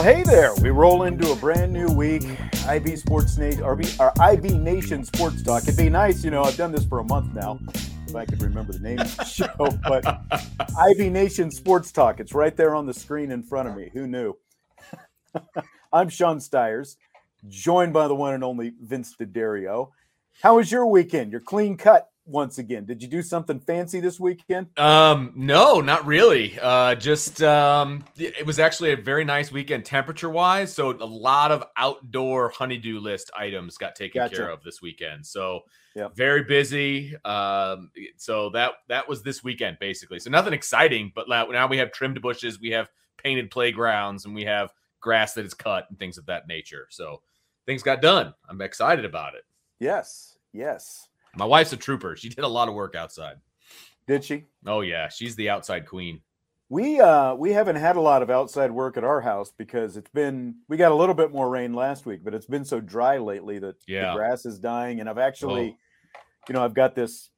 Well, hey there. We roll into a brand new week. IB Sports Nation, or IB Nation Sports Talk. It'd be nice, you know, I've done this for a month now, if I could remember the name of the show, but IB Nation Sports Talk. It's right there on the screen in front of me. Who knew? I'm Sean Stires, joined by the one and only Vince DeDario. How was your weekend? Your clean cut once again. Did you do something fancy this weekend? Um, no, not really. Uh, just um, it was actually a very nice weekend temperature wise. So a lot of outdoor honeydew list items got taken gotcha. care of this weekend. So yep. very busy. Um, so that that was this weekend basically. So nothing exciting, but now we have trimmed bushes, we have painted playgrounds, and we have grass that is cut and things of that nature. So things got done. I'm excited about it. Yes. Yes. My wife's a trooper. She did a lot of work outside. Did she? Oh yeah, she's the outside queen. We uh we haven't had a lot of outside work at our house because it's been we got a little bit more rain last week, but it's been so dry lately that yeah. the grass is dying. And I've actually, oh. you know, I've got this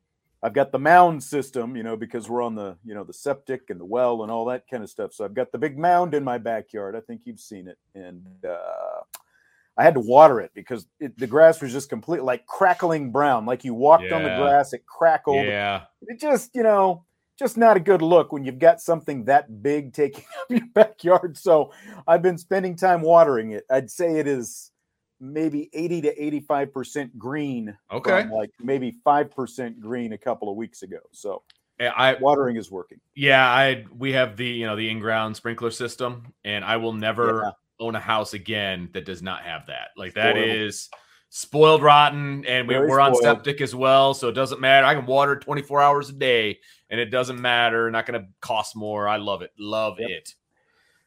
I've got the mound system, you know, because we're on the, you know, the septic and the well and all that kind of stuff. So I've got the big mound in my backyard. I think you've seen it. And uh I had to water it because it, the grass was just completely like crackling brown. Like you walked yeah. on the grass, it crackled. Yeah. It just, you know, just not a good look when you've got something that big taking up your backyard. So I've been spending time watering it. I'd say it is maybe 80 to 85% green. Okay. like maybe 5% green a couple of weeks ago. So I watering is working. Yeah, I we have the you know the in-ground sprinkler system, and I will never yeah own a house again that does not have that. Like that spoiled. is spoiled rotten, and we, are on septic as well, so it doesn't matter. I can water 24 hours a day, and it doesn't matter. Not going to cost more. I love it. Love yep. it.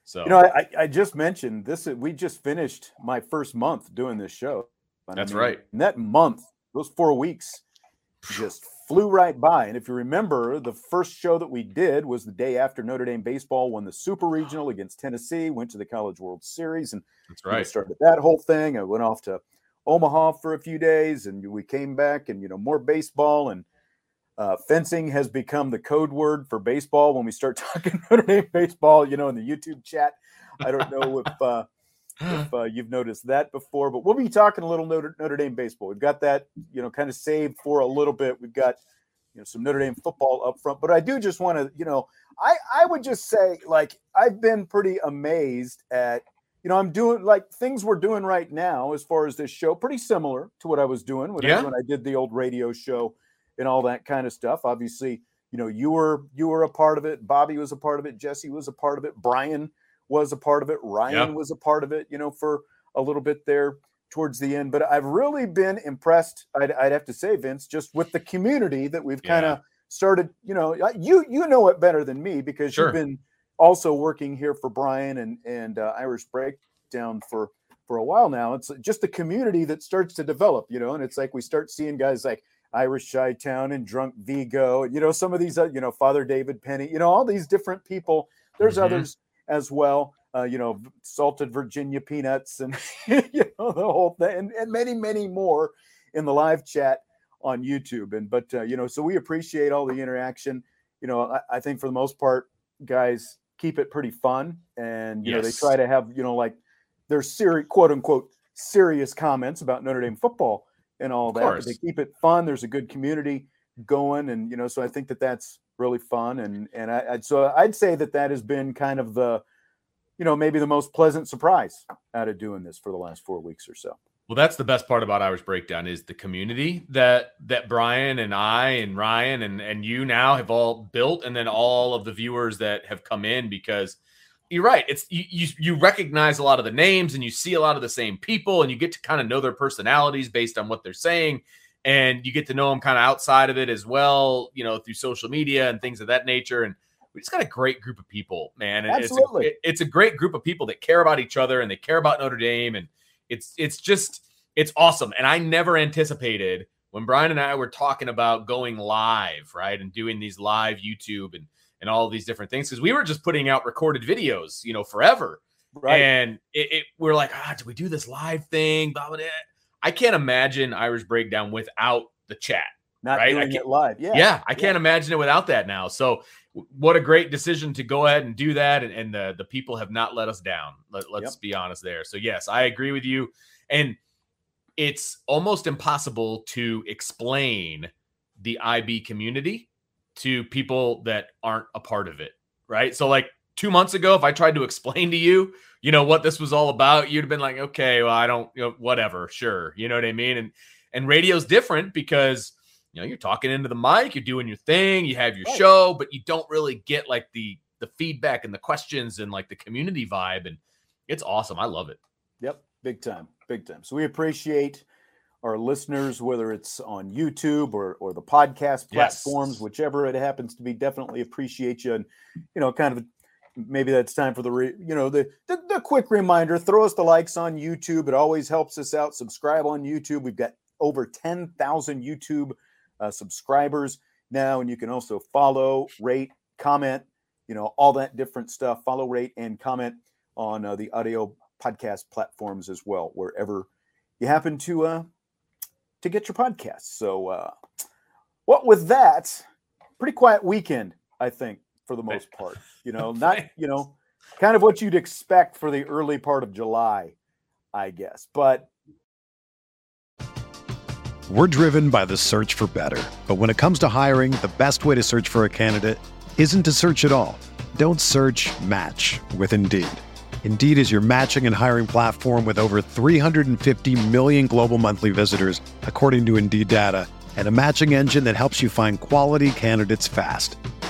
So you know, I, I just mentioned this. We just finished my first month doing this show. That's I mean, right. that month, those four weeks, just flew right by. And if you remember, the first show that we did was the day after Notre Dame baseball won the Super Regional against Tennessee, went to the College World Series, and that's right. You know, started that whole thing. I went off to Omaha for a few days, and we came back, and you know more baseball and. Uh, fencing has become the code word for baseball when we start talking Notre Dame baseball. You know, in the YouTube chat, I don't know if uh, if uh, you've noticed that before. But we'll be talking a little Notre, Notre Dame baseball. We've got that, you know, kind of saved for a little bit. We've got, you know, some Notre Dame football up front. But I do just want to, you know, I I would just say like I've been pretty amazed at, you know, I'm doing like things we're doing right now as far as this show, pretty similar to what I was doing when, yeah. I, when I did the old radio show and all that kind of stuff. Obviously, you know, you were you were a part of it. Bobby was a part of it. Jesse was a part of it. Brian was a part of it. Ryan was a part of it, you know, for a little bit there towards the end. But I've really been impressed, I'd, I'd have to say, Vince, just with the community that we've kind of started. You know, you you know it better than me because sure. you've been also working here for Brian and and uh, Irish Breakdown for for a while now. It's just a community that starts to develop, you know, and it's like we start seeing guys like Irish Shy Town and Drunk Vigo, you know, some of these, uh, you know, Father David Penny, you know, all these different people. There's mm-hmm. others as well. Uh, you know, salted Virginia peanuts and you know the whole thing, and, and, many, many more in the live chat on YouTube. And but uh, you know, so we appreciate all the interaction. you know, I, I think for the most part, guys keep it pretty fun, and you Yes. know, they try to have you know like their serious quote unquote serious comments about Notre Dame football and all Of that. But they keep it fun. There's a good community going, and you know, so I think that that's really fun, and and I, I'd so I'd say that that has been kind of the you know maybe the most pleasant surprise out of doing this for the last four weeks or so. Well, that's the best part about Irish Breakdown is the community that that Brian and I and Ryan and and you now have all built, and then all of the viewers that have come in because you're right. It's you you, you recognize a lot of the names and you see a lot of the same people, and you get to kind of know their personalities based on what they're saying, and you get to know them kind of outside of it as well, you know, through social media and things of that nature, and. We just got a great group of people, man. And Absolutely. It's a, it's a great group of people that care about each other and they care about Notre Dame. And it's it's just it's awesome. And I never anticipated when Brian and I were talking about going live, right, and doing these live YouTube and and all these different things because we were just putting out recorded videos, you know, forever. Right. And it, it we're like, ah, do we do this live thing? Blah, blah, blah. I can't imagine Irish Breakdown without the chat. Not right, doing it live. Yeah. Yeah, I can't imagine it without that now. So what a great decision to go ahead and do that. And, and the, the people have not let us down. Let, us Yep. be honest there. So yes, I agree with you. And it's almost impossible to explain the IB community to people that aren't a part of it. Right. So like two months ago, if I tried to explain to you, you know, what this was all about, you'd have been like, okay, well, I don't, you know, whatever, sure. You know what I mean? And and radio's different because you know you're talking into the mic you're doing your thing you have your Right. show but you don't really get like the the feedback and the questions and like the community vibe and it's awesome i love it Yep, big time, big time. So we appreciate our listeners, whether it's on YouTube or or the podcast Yes. platforms, whichever it happens to be. Definitely appreciate you, and you know, kind of maybe that's time for the re, you know the, the the quick reminder. Throw us the likes on YouTube. It always helps us out. Subscribe on YouTube. We've got over ten thousand YouTube uh, subscribers now, and you can also follow, rate, comment, you know, all that different stuff. Follow, rate, and comment on uh, the audio podcast platforms as well, wherever you happen to uh, to get your podcasts. So, uh, what with that, pretty quiet weekend, I think, for the most part. You know, not you know, kind of what you'd expect for the early part of July, I guess. But We're driven by the search for better. But when it comes to hiring, the best way to search for a candidate isn't to search at all. Don't search match with Indeed. Indeed is your matching and hiring platform with over 350 million global monthly visitors, according to Indeed data, and a matching engine that helps you find quality candidates fast.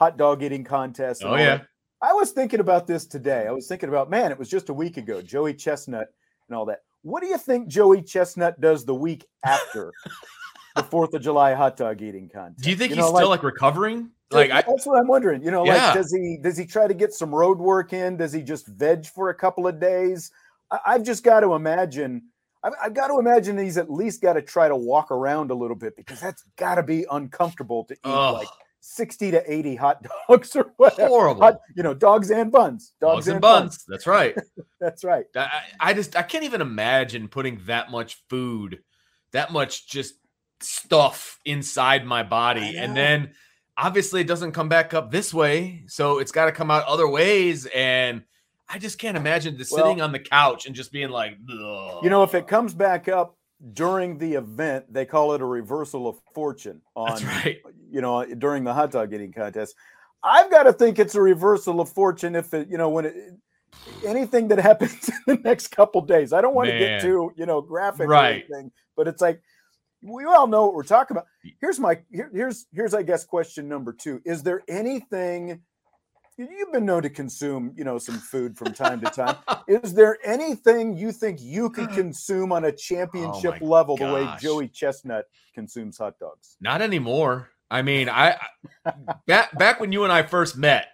hot dog eating contest. Oh yeah. That. I was thinking about this today. I was thinking about, man, it was just a week ago, Joey Chestnut and all that. What do you think Joey Chestnut does the week after the Fourth of July hot dog eating contest? Do you think you he's know, still like, like recovering? Like I, that's what I'm wondering. You know, yeah. like does he does he try to get some road work in? Does he just veg for a couple of days? I, have just got to imagine. I've, I've got to imagine he's at least got to try to walk around a little bit because that's got to be uncomfortable to eat oh. like 60 to 80 hot dogs or whatever. Horrible. Hot, you know, dogs and buns. Dogs, dogs and, and buns. buns. That's right. That's right. I, I just I can't even imagine putting that much food, that much just stuff inside my body. And then obviously it doesn't come back up this way. So it's got to come out other ways. And I just can't imagine the well, sitting on the couch and just being like, Ugh. you know, if it comes back up during the event, they call it a reversal of fortune on, That's right. you know, during the hot dog eating contest. I've got to think it's a reversal of fortune if it, you know, when it, anything that happens in the next couple days. I don't want Man. to get too, you know, graphic right. or anything, but it's like we all know what we're talking about. Here's my here, here's here's I guess question number two: Is there anything you've been known to consume, you know, some food from time to time? Is there anything you think you could consume on a oh championship oh level gosh. the way Joey Chestnut consumes hot dogs? Not anymore. I mean, I back back when you and I first met,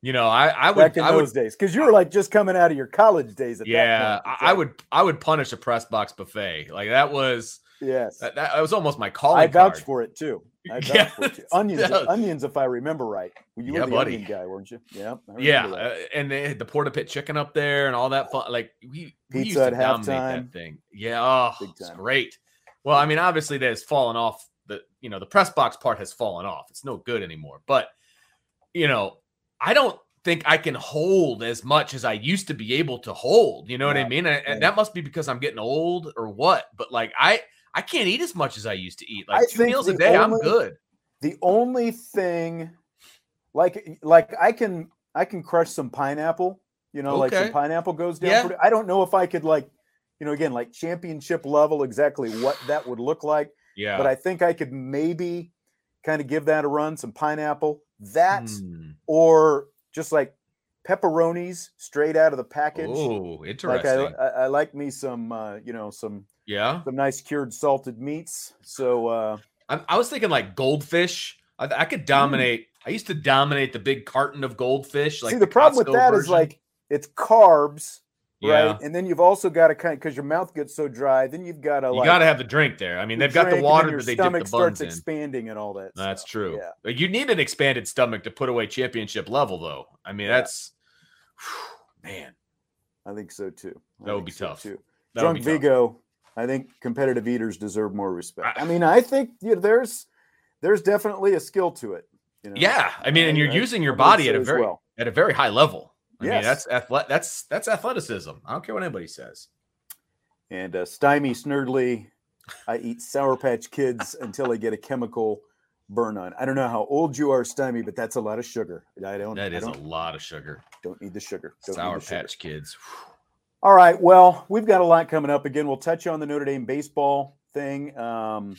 you know, I, I would back in I those would, days because you were like just coming out of your college days. yeah, I would I would punish a press box buffet like that was yes that, that was almost my calling. I vouch card. for it too. Yeah, for it too. Onions, onions, if I remember right. You yeah, were the buddy. onion guy, weren't you? Yeah, yeah, uh, and they had the porta pit chicken up there and all that fun. Like we, we used to dominate that thing. Yeah, oh, it's great. Well, I mean, obviously that has fallen off. The you know the press box part has fallen off. It's no good anymore. But you know, I don't think I can hold as much as I used to be able to hold. You know yeah, what I mean? And, and, that must be because I'm getting old or what. But like I I can't eat as much as I used to eat. Like I two meals a day, only, I'm good. The only thing like like I can I can crush some pineapple, you know, okay. like some pineapple goes down. Yeah. Pretty, I don't know if I could like, you know, again, like championship level exactly what that would look like. Yeah. But I think I could maybe kind of give that a run, some pineapple. That mm. or just like pepperonis straight out of the package. Oh, interesting. Like I, I, I, like me some, uh, you know, some yeah, some nice cured salted meats. So uh, I, I was thinking like goldfish. I, I could dominate. Mm. I used to dominate the big carton of goldfish. Like see, the, the problem Costco with that version. is like it's carbs. Yeah. Right. And then you've also got to kind of because your mouth gets so dry, then you've got to You like, got to have the drink there. I mean, they've got the water that they dip the buns starts in. expanding and all that. That's stuff. true. Yeah. You need an expanded stomach to put away championship level, though. I mean, yeah. that's whew, man. I think so too. I that would be so tough. Too. Drunk Vigo. I think competitive eaters deserve more respect. I, mean, I think you know, there's there's definitely a skill to it. You know? Yeah, I mean, and you're I, using your body at a very well. at a very high level. I yes. mean, that's that's that's athleticism. I don't care what anybody says. And uh, Stymie Snurdly, I eat Sour Patch Kids until I get a chemical burn on. I don't know how old you are, Stymie, but that's a lot of sugar. I don't. That is don't, a lot of sugar. Don't need the sugar. Don't Sour the Patch sugar. Kids. All right. Well, we've got a lot coming up. Again, we'll touch on the Notre Dame baseball thing. Um,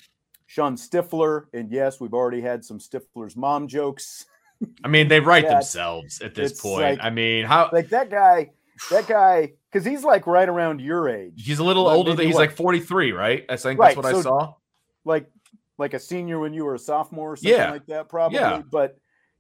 Shawn Stiffler, and yes, we've already had some Stifler's mom jokes. I mean, they write themselves at this point. Like, I mean, how like that guy, that guy, because he's like right around your age. He's a little like, older than he's what? like 43, right? I think right. that's what so, I saw. Like like a senior when you were a sophomore or something yeah. like that, probably. Yeah. But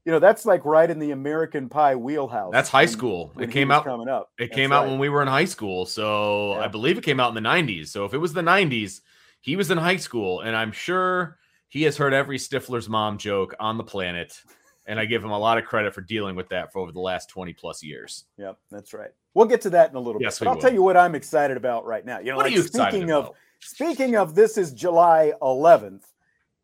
you know, that's like right in the American Pie wheelhouse. That's high school. When, when it came out coming up. It that's came out when we were in high school. So yeah. I believe it came out in the 90s. So if it was the 90s, he was in high school, and I'm sure he has heard every Stifler's mom joke on the planet and I give him a lot of credit for dealing with that for over the last 20 plus years. Yep, that's right. We'll get to that in a little yes, bit. But I'll will. tell you what I'm excited about right now. You know, what like are you speaking of speaking of this is July 11th.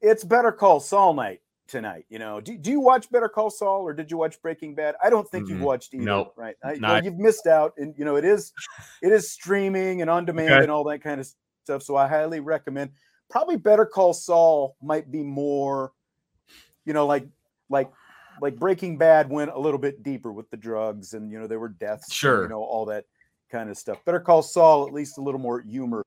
It's Better Call Saul night tonight. You know, do, do you watch Better Call Saul or did you watch Breaking Bad? I don't think mm-hmm. you've watched either. Nope, right? I, well, you've missed out, and you know it is it is streaming and on demand okay. and all that kind of stuff. So I highly recommend. Probably Better Call Saul might be more, you know, like like like Breaking Bad went a little bit deeper with the drugs and you know there were deaths, sure, and, you know all that kind of stuff. Better Call Saul at least a little more humor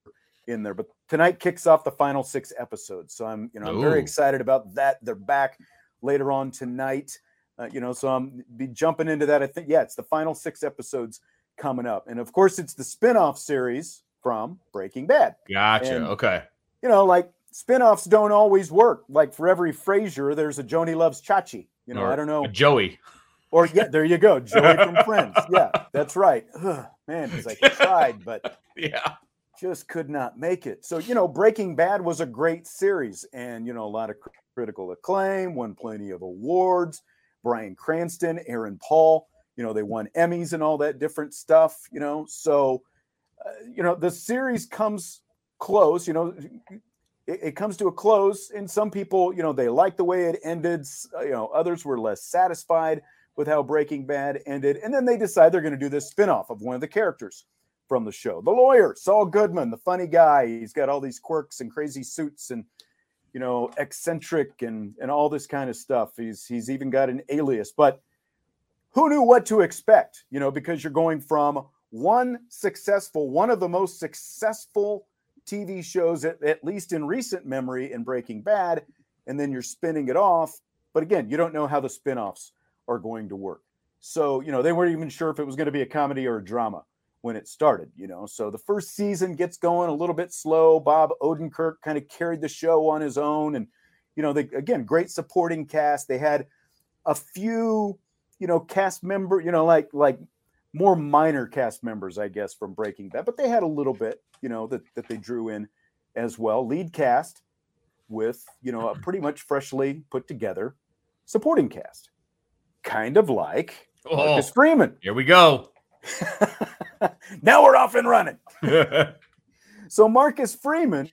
in there. But tonight kicks off the final six episodes, so I'm you know I'm Ooh. very excited about that. They're back later on tonight. Uh, you know, so I'm be jumping into that. I think, yeah, it's the final six episodes coming up. And of course, it's the spin-off series from Breaking Bad. Gotcha. And, okay. You know, like spin-offs don't always work. Like for every Frasier, there's a Joanie Loves Chachi. You know, Or I don't know. Joey. Or yeah, there you go, Joey from Friends. Yeah, that's right. Ugh, man, because I tried, but Yeah. Just could not make it. So, you know, Breaking Bad was a great series and, you know, a lot of critical acclaim, won plenty of awards. Bryan Cranston, Aaron Paul, you know, they won Emmys and all that different stuff, you know. So, uh, you know, the series comes close, you know, it, it comes to a close. And some people, you know, they like the way it ended. uh, You know, others were less satisfied with how Breaking Bad ended. And then they decide they're going to do this spinoff of one of the characters from the show. The lawyer, Saul Goodman, the funny guy. He's got all these quirks and crazy suits and you know, eccentric and and all this kind of stuff. He's he's even got an alias, but who knew what to expect, you know, because you're going from one successful, one of the most successful TV shows, at, at least in recent memory, in Breaking Bad, and then you're spinning it off. But again, you don't know how the spin-offs are going to work. So, you know, they weren't even sure if it was going to be a comedy or a drama when it started, you know. So the first season gets going a little bit slow. Bob Odenkirk kind of carried the show on his own. And, you know, they again, great supporting cast. They had a few, you know, cast member, you know, like like more minor cast members, I guess, from Breaking Bad, but they had a little bit, you know, that that they drew in as well. Lead cast with, you know, a pretty much freshly put together supporting cast. Kind of like Oh, Marcus Freeman. here we go. now we're off and running. So Marcus Freeman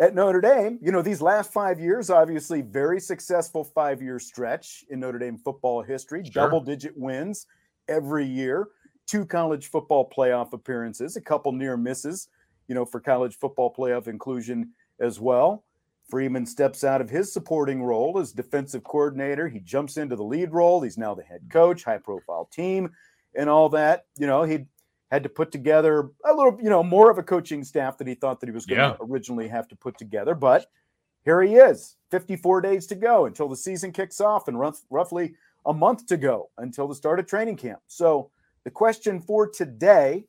at Notre Dame, you know, these last five years, obviously very successful five-year stretch in Notre Dame football history, Sure. double-digit wins every year, two college football playoff appearances, a couple near misses, you know, for college football playoff inclusion as well. Freeman steps out of his supporting role as defensive coordinator. He jumps into the lead role. He's now the head coach, high profile team, and all that. You know, he had to put together a little, you know, more of a coaching staff that he thought that he was going Yeah. to originally have to put together. But here he is, 54 days to go until the season kicks off, and rough, roughly a month to go until the start of training camp. So the question for today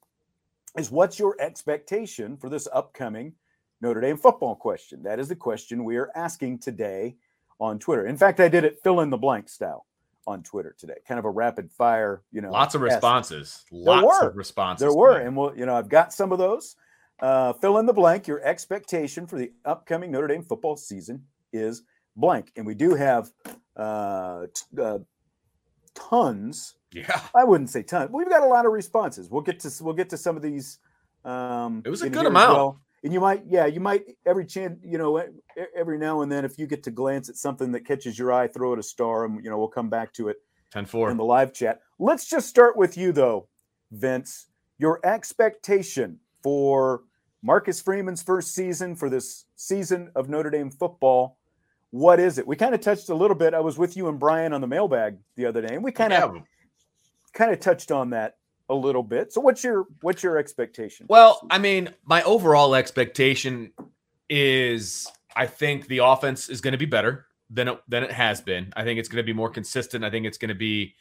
is what's your expectation for this upcoming Notre Dame football question? That is the question we are asking today on Twitter. In fact, I did it fill in the blank style on Twitter today, kind of a rapid fire, you know. Lots of responses. Lots were. of responses. There were, and we'll, you know, I've got some of those. Uh, fill in the blank. Your expectation for the upcoming Notre Dame football season is blank, and we do have uh, t- uh, tons. yeah. I wouldn't say tons. We've got a lot of responses. We'll get to we'll get to some of these. Um, It was a good amount. And you might, yeah, you might every chance, you know, every now and then, if you get to glance at something that catches your eye, throw it a star, and you know, we'll come back to it 10 4. in the live chat. Let's just start with you, though, Vince. Your expectation for Marcus Freeman's first season for this season of Notre Dame football. What is it? We kind of touched a little bit. I was with you and Brian on the mailbag the other day, and we kind of Yeah. kind of touched on that a little bit. So, what's your what's your expectation? Well, I mean, my overall expectation is I think the offense is going to be better than it, than it has been. I think it's going to be more consistent. I think it's going to be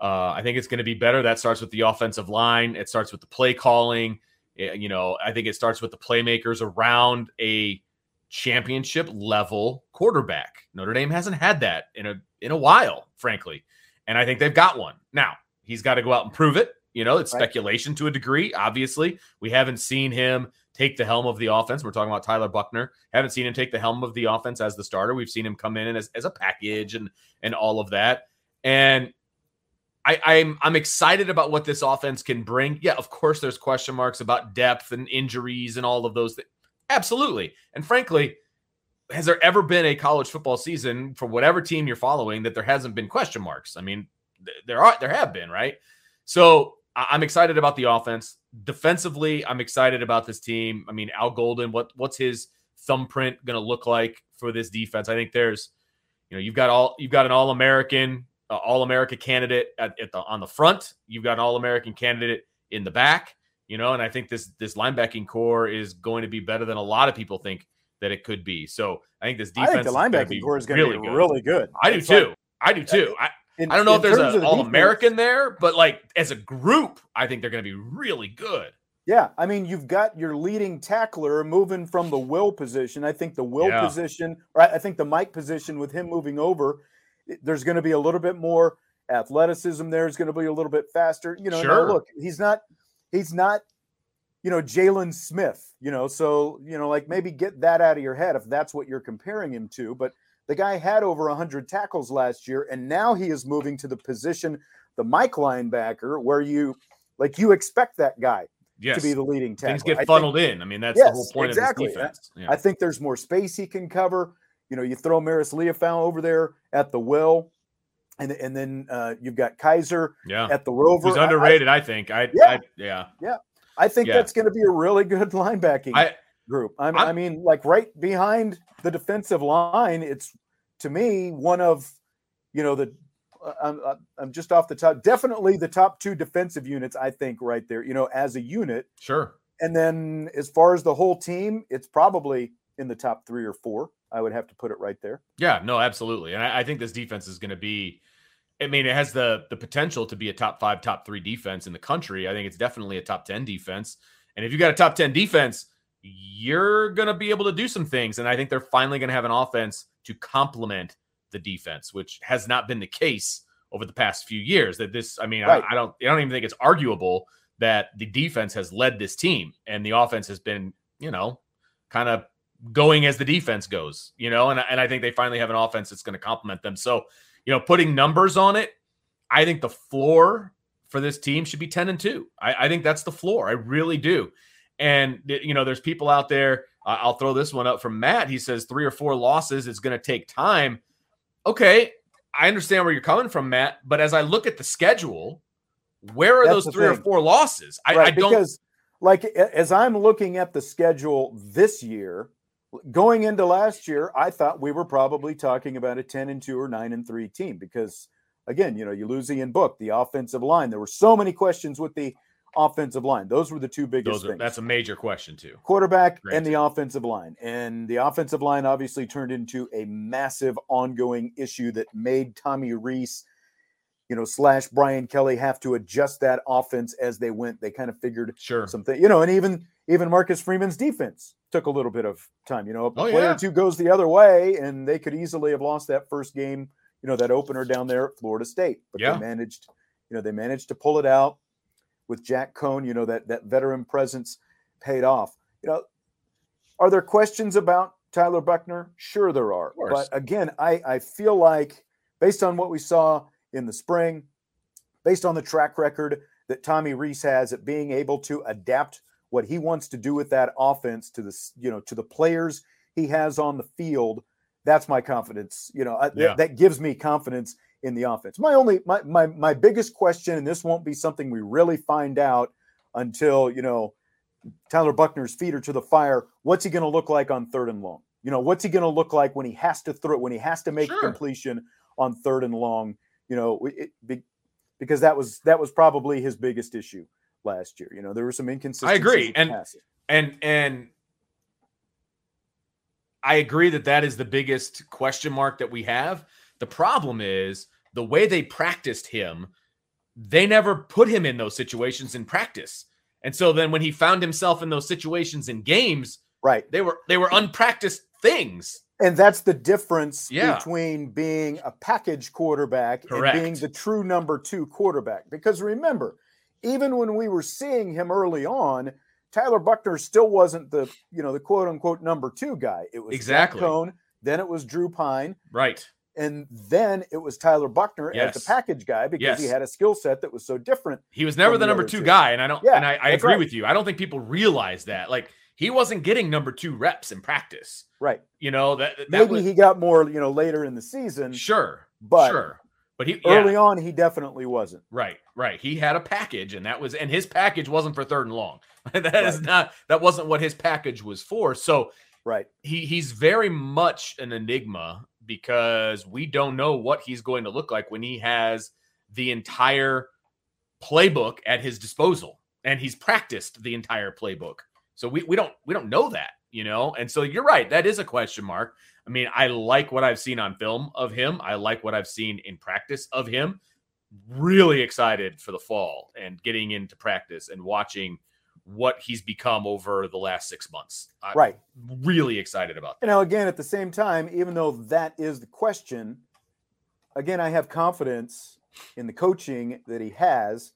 uh, I think it's going to be better. That starts with the offensive line. It starts with the play calling. Eh, You know, I think it starts with the playmakers around a championship level quarterback. Notre Dame hasn't had that in a in a while, frankly, and I think they've got one now. He's got to go out and prove it. You know, it's Right. speculation to a degree. Obviously, we haven't seen him take the helm of the offense. We're talking about Tyler Buchner. Haven't seen him take the helm of the offense as the starter. We've seen him come in as, as a package and and all of that. And I, I'm I'm excited about what this offense can bring. Yeah, of course, there's question marks about depth and injuries and all of those. Things. Absolutely. And frankly, has there ever been a college football season for whatever team you're following that there hasn't been question marks? I mean, th- there are there have been, right? So I'm excited about the offense. Defensively, I'm excited about this team. I mean, Al Golden, what what's his thumbprint going to look like for this defense? I think there's, you know, you've got all you've got an All American, uh, All America candidate at, at the on the front. You've got an All American candidate in the back. You know, and I think this this linebacking corps is going to be better than a lot of people think that it could be. So I think this I defense think the is be core is going to really be good. really good. I do It's like- too. I do too. I, in, I don't know if there's an All American there, but like as a group, I think they're going to be really good. Yeah, I mean, you've got your leading tackler moving from the will position. I think the will yeah. position, or I think the Mike position with him moving over, there's going to be a little bit more athleticism there. Is going to be a little bit faster. You know, sure. look, he's not, he's not, you know, Jaylon Smith. You know, so you know, like maybe get that out of your head if that's what you're comparing him to. But the guy had over 100 tackles last year, and now he is moving to the position, the Mike linebacker, where you like you expect that guy yes. to be the leading tackle. Things get funneled think, in. I mean, that's yes, the whole point exactly. of this defense. Yeah. I think there's more space he can cover. You know, you throw Marist Liufau over there at the will, and and then uh, you've got Kiser yeah. at the Rover. He's underrated, I, I think. I yeah, I, yeah, yeah. I think yeah. that's going to be a really good linebacking I, group. I'm, i mean, like right behind the defensive line, it's to me one of you know the uh, I'm, uh, I'm just off the top. Definitely the top two defensive units, I think, right there. You know, as a unit. Sure. And then as far as the whole team, it's probably in the top three or four. I would have to put it right there. Yeah, no, absolutely. And I, I think this defense is going to be. I mean, it has the the potential to be a top five, top three defense in the country. I think it's definitely a top ten defense. And if you got a top ten defense, you're going to be able to do some things. And I think they're finally going to have an offense to complement the defense, which has not been the case over the past few years. That this, I mean, right. I, I, don't, I don't even think it's arguable that the defense has led this team and the offense has been, you know, kind of going as the defense goes, you know, and, and I think they finally have an offense that's going to complement them. So, you know, putting numbers on it, I think the floor for this team should be 10 and 2. I, I think that's the floor. I really do. And, you know, there's people out there. Uh, I'll throw this one up from Matt. He says three or four losses is going to take time okay, I understand where you're coming from, Matt. But as I look at the schedule, where are That's those three thing. or four losses? I, right, I don't because like as I'm looking at the schedule this year, going into last year, I thought we were probably talking about a 10 and 2 or 9 and 3 team because again, you know, you lose Ian Book, the offensive line. There were so many questions with the offensive line. Those were the two biggest are, things. That's a major question too. Quarterback and the offensive line. And the offensive line obviously turned into a massive ongoing issue that made Tommy Rees, you know, slash Brian Kelly have to adjust that offense as they went. They kind of figured sure something, you know, and even even Marcus Freeman's defense took a little bit of time. You know, a oh, player yeah. or two goes the other way, and they could easily have lost that first game, you know, that opener down there at Florida State. But yeah. they managed, you know, they managed to pull it out with Jack Coan, you know, that that veteran presence paid off. You know, are there questions about Tyler Buchner? Sure, there are. But again, I, I feel like based on what we saw in the spring, based on the track record that Tommy Rees has at being able to adapt what he wants to do with that offense to the you know to the players he has on the field, that's my confidence. You know, yeah. th- that gives me confidence in the offense. My only my my my biggest question, and this won't be something we really find out until you know Tyler Buchner's feet are to the fire. What's he going to look like on third and long? You know, what's he going to look like when he has to throw when he has to make sure. completion on third and long? You know, it, it, because that was that was probably his biggest issue last year. You know, there were some inconsistencies. I agree, and and and I agree that that is the biggest question mark that we have. The problem is the way they practiced him, they never put him in those situations in practice. And so then when he found himself in those situations in games, right, they were they were unpracticed things. And that's the difference yeah. between being a package quarterback Correct. and being the true number two quarterback. Because remember, even when we were seeing him early on, Tyler Buchner still wasn't the you know the quote unquote number two guy. It was exactly Coan, then it was Drew Pyne. right, and then it was Tyler Buchner yes. as the package guy because yes. he had a skill set that was so different. He was never the, the number two, two, guy, and I don't. Yeah, and I, I agree right. with you. I don't think people realize that. Like he wasn't getting number two reps in practice. Right. You know that, that maybe was, he got more. You know later in the season. Sure. But sure. But he early yeah. on he definitely wasn't. Right. Right. He had a package, and that was and his package wasn't for third and long. that right. is not. That wasn't what his package was for. So. Right. He he's very much an enigma because we don't know what he's going to look like when he has the entire playbook at his disposal and he's practiced the entire playbook. So we, we don't we don't know that. you know? And so you're right. That is a question mark. I mean, I like what I've seen on film of him. I like what I've seen in practice of him. Really excited for the fall and getting into practice and watching what he's become over the last six months. I'm right. Really excited about that. You know, again, at the same time, even though that is the question, again, I have confidence in the coaching that he has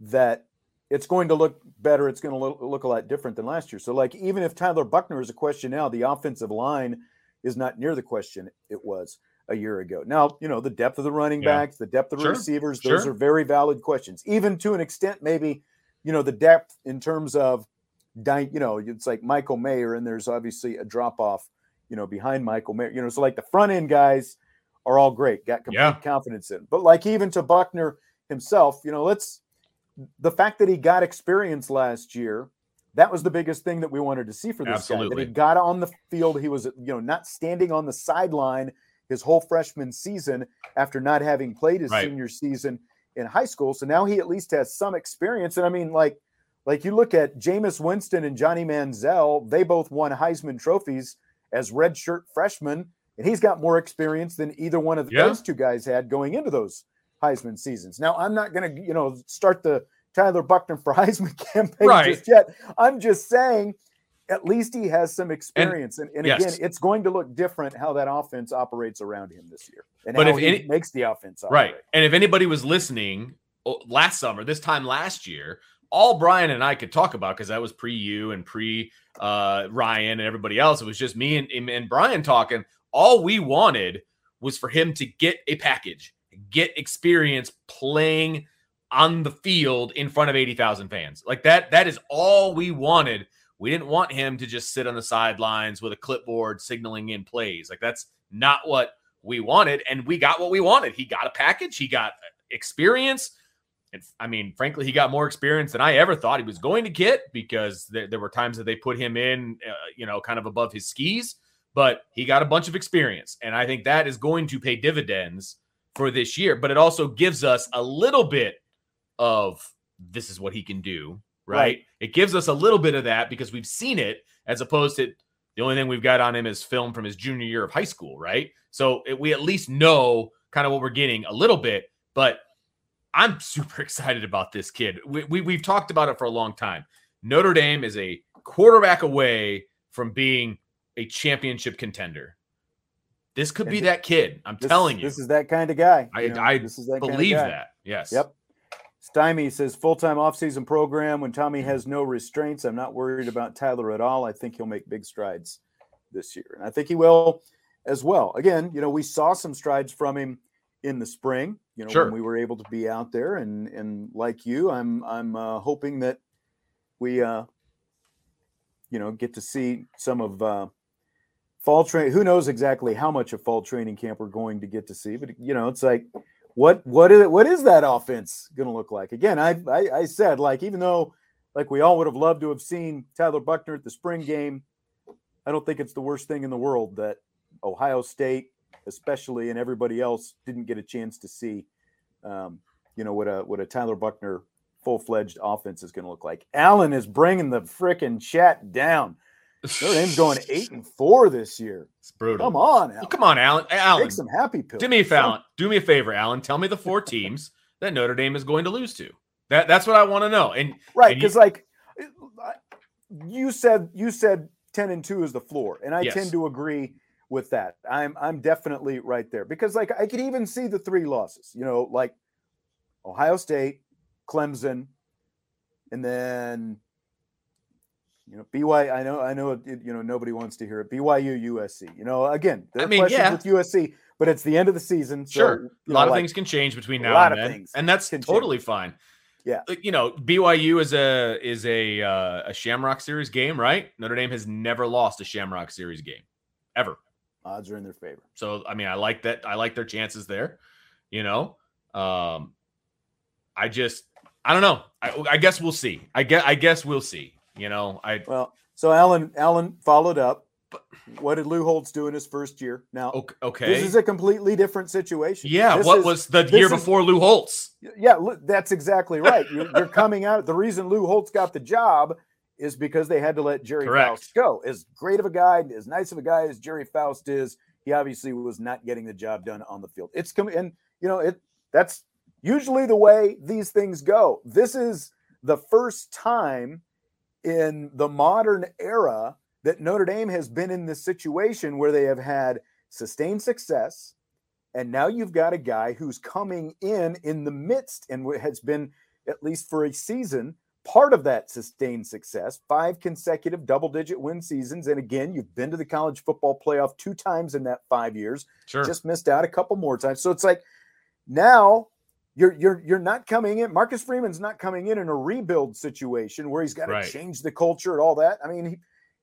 that it's going to look better. It's going to look, look a lot different than last year. So, like, even if Tyler Buchner is a question now, the offensive line is not near the question it was a year ago. Now, you know, the depth of the running yeah. backs, the depth of the sure. receivers, those sure. are very valid questions. Even to an extent, maybe, you know, the depth in terms of, you know, it's like Michael Mayer, and there's obviously a drop off, you know, behind Michael Mayer. You know, so like the front end guys are all great, got complete yeah. confidence in. But like even to Buchner himself, you know, let's the fact that he got experience last year, that was the biggest thing that we wanted to see for this Absolutely. guy. That he got on the field, he was, you know, not standing on the sideline his whole freshman season after not having played his right. senior season in high school. So now he at least has some experience. And I mean, like, like you look at Jameis Winston and Johnny Manziel, they both won Heisman trophies as redshirt freshmen, and he's got more experience than either one of yeah. those two guys had going into those Heisman seasons. Now, I'm not going to, you know, start the Tyler Buchner for Heisman campaign right. just yet. I'm just saying, at least he has some experience, and, and, and yes. again, it's going to look different how that offense operates around him this year, and but if he any, makes the offense operate. right. And if anybody was listening oh, last summer, this time last year, all Brian and I could talk about because that was pre you and pre uh, Ryan and everybody else. It was just me and, and Brian talking. All we wanted was for him to get a package get experience playing on the field in front of 80,000 fans. Like that that is all we wanted. We didn't want him to just sit on the sidelines with a clipboard signaling in plays. Like that's not what we wanted and we got what we wanted. He got a package, he got experience. And I mean, frankly, he got more experience than I ever thought he was going to get because there, there were times that they put him in, uh, you know, kind of above his skis, but he got a bunch of experience. And I think that is going to pay dividends for this year, but it also gives us a little bit of this is what he can do, right? right? It gives us a little bit of that because we've seen it as opposed to the only thing we've got on him is film from his junior year of high school, right? So it, we at least know kind of what we're getting a little bit, but I'm super excited about this kid. We, we, we've talked about it for a long time. Notre Dame is a quarterback away from being a championship contender. This could be that kid. I'm this, telling you. This is that kind of guy. I, know, I this is that believe kind of that. Yes. Yep. Stymie says full time offseason program when Tommy has no restraints. I'm not worried about Tyler at all. I think he'll make big strides this year. And I think he will as well. Again, you know, we saw some strides from him in the spring, you know, sure. when we were able to be out there. And and like you, I'm I'm uh, hoping that we uh you know get to see some of uh fall train who knows exactly how much of fall training camp we're going to get to see but you know it's like what what is what is that offense going to look like? Again I, I, I said like even though like we all would have loved to have seen tyler Buchner at the spring game i don't think it's the worst thing in the world that ohio state especially and everybody else didn't get a chance to see um, you know what a what a tyler Buchner full-fledged offense is going to look like. Alan is bringing the freaking chat down Notre Dame's going eight and four this year. It's brutal. Come on, Alan. come on, Alan. Alan, take some happy pills. Do me a favor. Do me a favor, Alan. Tell me the four teams that Notre Dame is going to lose to. That that's what I want to know. And right, because like you said, you said ten and two is the floor, and I yes. tend to agree with that. I'm I'm definitely right there because like I could even see the three losses. You know, like Ohio State, Clemson, and then you know, BYU. I know, I know. It, you know, nobody wants to hear it. BYU, USC. You know, again, there I mean, yeah. with USC, but it's the end of the season. So, sure, a lot know, of like, things can change between now and then, and that's totally change. fine. Yeah, you know, BYU is a is a uh, a Shamrock Series game, right? Notre Dame has never lost a Shamrock Series game, ever. Odds are in their favor. So, I mean, I like that. I like their chances there. You know, um, I just, I don't know. I, I guess we'll see. I guess, I guess we'll see. You know, I well, so Alan Alan followed up. What did Lou Holtz do in his first year? Now, okay, this is a completely different situation. Yeah, this what is, was the year before Lou Holtz? Yeah, that's exactly right. You're, you're coming out. The reason Lou Holtz got the job is because they had to let Gerry Correct. Faust go. As great of a guy, as nice of a guy as Gerry Faust is, he obviously was not getting the job done on the field. It's coming, and you know it. That's usually the way these things go. This is the first time in the modern era that Notre Dame has been in this situation where they have had sustained success. And now you've got a guy who's coming in in the midst and has been, at least for a season, part of that sustained success. Five consecutive double digit win seasons. And again, you've been to the college football playoff two times in that five years. Sure. Just missed out a couple more times. So it's like now you're you're you're not coming in. Marcus Freeman's not coming in in a rebuild situation where he's got to Right. change the culture and all that. I mean, he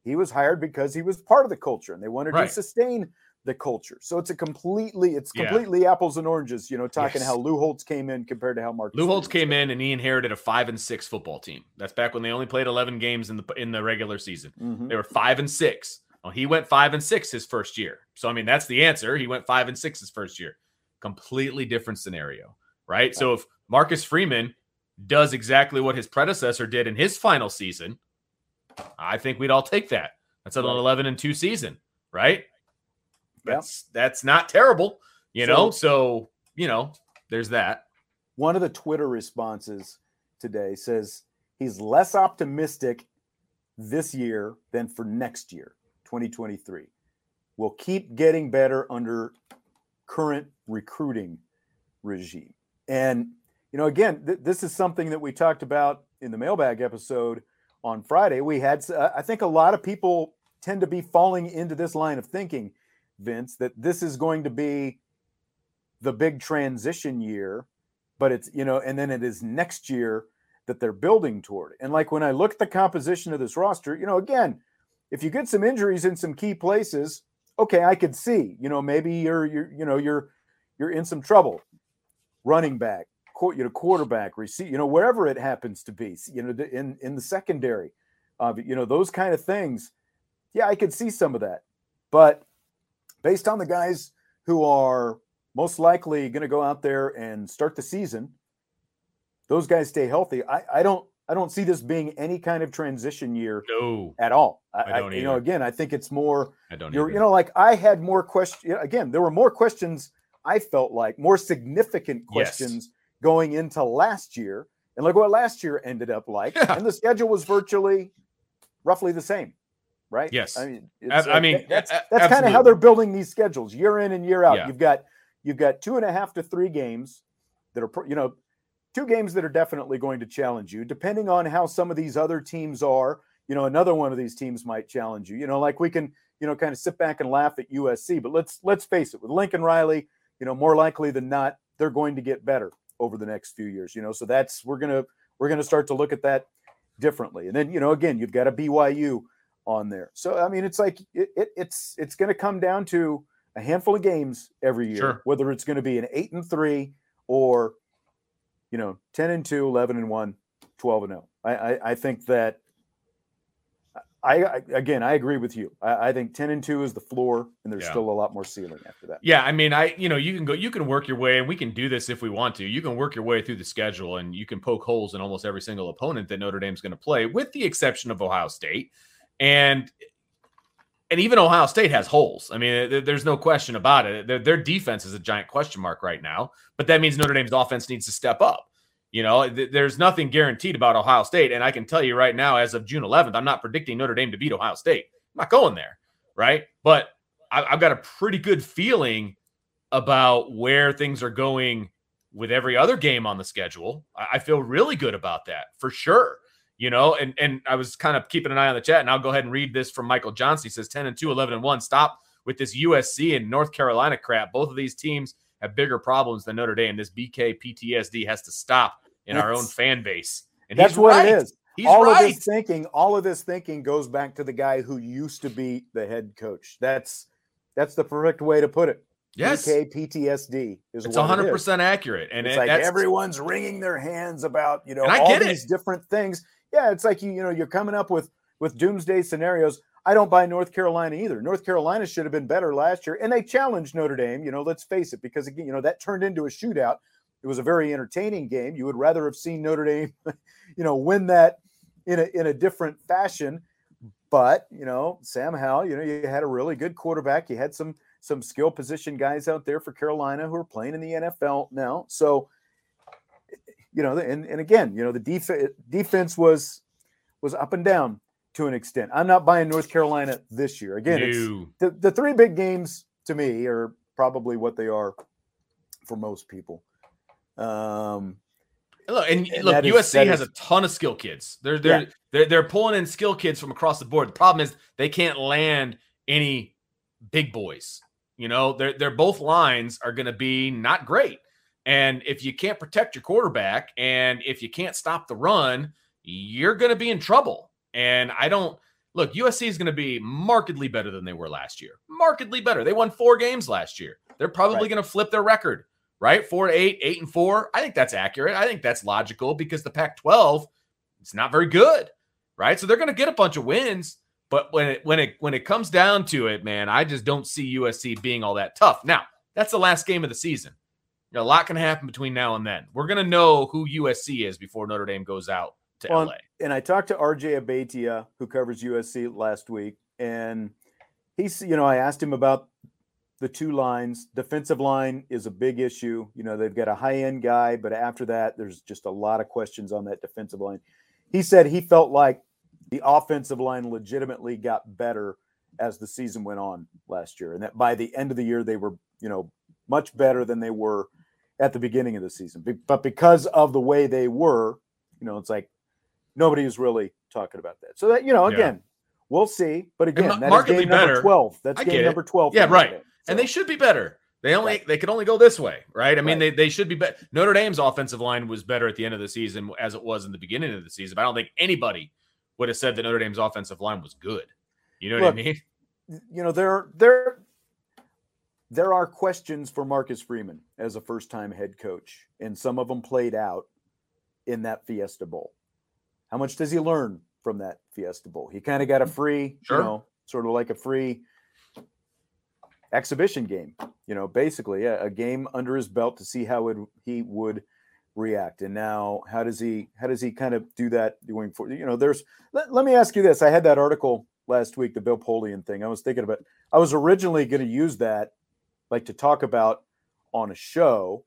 he was hired because he was part of the culture and they wanted Right. to sustain the culture. So it's a completely it's Yeah. completely apples and oranges. You know, talking Yes. how Lou Holtz came in compared to how Marcus Lou Holtz came in and he inherited a five and six football team. That's back when they only played eleven games in the in the regular season. Mhm. They were five and six. Well, he went five and six his first year. So I mean, that's the answer. He went five and six his first year. Completely different scenario, right? So if Marcus Freeman does exactly what his predecessor did in his final season, I think we'd all take that. That's an Right. eleven and two season, right? Yeah. That's that's not terrible, you So- know. So you know, there's that. One of the Twitter responses today says he's less optimistic this year than for next year, 2023. We'll keep getting better under current recruiting regime. And, you know, again, th- this is something that we talked about in the mailbag episode on Friday. We had, uh, I think a lot of people tend to be falling into this line of thinking, Vince, that this is going to be the big transition year, but it's, you know, and then it is next year that they're building toward. And like when I look at the composition of this roster, you know, again, if you get some injuries in some key places, okay, I could see, you know, maybe you're, you're, you know, you're, you're in some trouble. Running back, you know, quarterback, receive, you know, wherever it happens to be, you know, in in the secondary, uh, you know, those kind of things. Yeah, I could see some of that, but based on the guys who are most likely going to go out there and start the season, those guys stay healthy. I, I don't I don't see this being any kind of transition year No, at all. I, I don't you know, again, I think it's more I don't. you're, either. you know, like I had more questions. Again, there were more questions. I felt like more significant Yes. questions going into last year, and look what last year ended up like. Yeah. And the schedule was virtually, roughly the same, right? Yes. I mean, I- it's, I uh, mean, that's that's kind of how they're building these schedules year in and year out. Yeah. You've got you've got two and a half to three games that are you know two games that are definitely going to challenge you, depending on how some of these other teams are. You know, another one of these teams might challenge you. You know, like we can, you know, kind of sit back and laugh at USC, but let's let's face it, with Lincoln Riley, you know, more likely than not, they're going to get better over the next few years. You know, so that's we're gonna we're gonna start to look at that differently. And then, you know, again, you've got a BYU on there. So I mean, it's like it, it it's it's going to come down to a handful of games every year, Sure. whether it's going to be an 8 and 3 or you know, 10 and 2, 11 and 1, 12 and 0. I I, I think that I, I again, I agree with you. I, I think 10 and 2 is the floor and there's Yeah. still a lot more ceiling after that. Yeah, I mean, I you know you can go, you can work your way, and we can do this if we want to. You can work your way through the schedule, and you can poke holes in almost every single opponent that Notre Dame's going to play, with the exception of Ohio State, and and even Ohio State has holes. I mean, there- there's no question about it. Their, their defense is a giant question mark right now, but that means Notre Dame's offense needs to step up. You know, th- there's nothing guaranteed about Ohio State, and I can tell you right now, as of June 11th, I'm not predicting Notre Dame to beat Ohio State. I'm not going there, right? But I, I've got a pretty good feeling about where things are going with every other game on the schedule. I, I feel really good about that for sure. You know, and and I was kind of keeping an eye on the chat, and I'll go ahead and read this from Michael Johnson. He says 10 and 2, 11 and 1. Stop with this USC and North Carolina crap. Both of these teams have bigger problems than Notre Dame. This BK PTSD has to stop in our own fan base. And That's what right. it is. He's all right. of this thinking, all of this thinking goes back to the guy who used to be the head coach. That's that's the perfect way to put it. yes, BK PTSD is it's what 100 is. percent accurate, and it's it- like everyone's wringing their hands about you know all get it. these different things. Yeah, it's like you you know you're coming up with with doomsday scenarios. I don't buy North Carolina either. North Carolina should have been better last year, and they challenged Notre Dame. You know, let's face it, because again, you know that turned into a shootout. It was a very entertaining game. You would rather have seen Notre Dame, you know, win that in a in a different fashion. But you know, Sam Howell, you know, you had a really good quarterback. You had some some skill position guys out there for Carolina who are playing in the NFL now. So, you know, and, and again, you know, the defense defense was was up and down to an extent. I'm not buying North Carolina this year. Again, no. the, the three big games to me are probably what they are for most people. Um, look, and, and look, USC is, has is, a ton of skill kids. They're they're, yeah. they're they're pulling in skill kids from across the board. The problem is they can't land any big boys. You know, they're they're both lines are going to be not great. And if you can't protect your quarterback and if you can't stop the run, you're going to be in trouble. And I don't look, USC is going to be markedly better than they were last year. Markedly better. They won four games last year. They're probably right. going to flip their record, right? Four to eight, eight and four. I think that's accurate. I think that's logical because the Pac 12, it's not very good, right? So they're going to get a bunch of wins. But when it when it when it comes down to it, man, I just don't see USC being all that tough. Now, that's the last game of the season. You know, a lot can happen between now and then. We're gonna know who USC is before Notre Dame goes out to well, LA. And I talked to RJ Abeytia, who covers USC last week, and he's, you know, I asked him about the two lines. Defensive line is a big issue. You know, they've got a high end guy, but after that, there's just a lot of questions on that defensive line. He said he felt like the offensive line legitimately got better as the season went on last year, and that by the end of the year, they were, you know, much better than they were at the beginning of the season. But because of the way they were, you know, it's like nobody is really talking about that. So that you know, again, yeah. we'll see. But again, that markedly game better. number twelve. That's game number twelve. Yeah, right. So. And they should be better. They only right. they could only go this way, right? I mean, right. they, they should be better. Notre Dame's offensive line was better at the end of the season as it was in the beginning of the season. But I don't think anybody would have said that Notre Dame's offensive line was good. You know Look, what I mean? You know, there there there are questions for Marcus Freeman as a first time head coach, and some of them played out in that Fiesta Bowl. How much does he learn from that Fiesta Bowl? He kind of got a mm, free, sure. you know, sort of like a free exhibition game, you know, basically a, a game under his belt to see how it, he would react. And now, how does he how does he kind of do that going forward? You know, there's let, let me ask you this. I had that article last week, the Bill Polian thing. I was thinking about. I was originally going to use that, like to talk about on a show,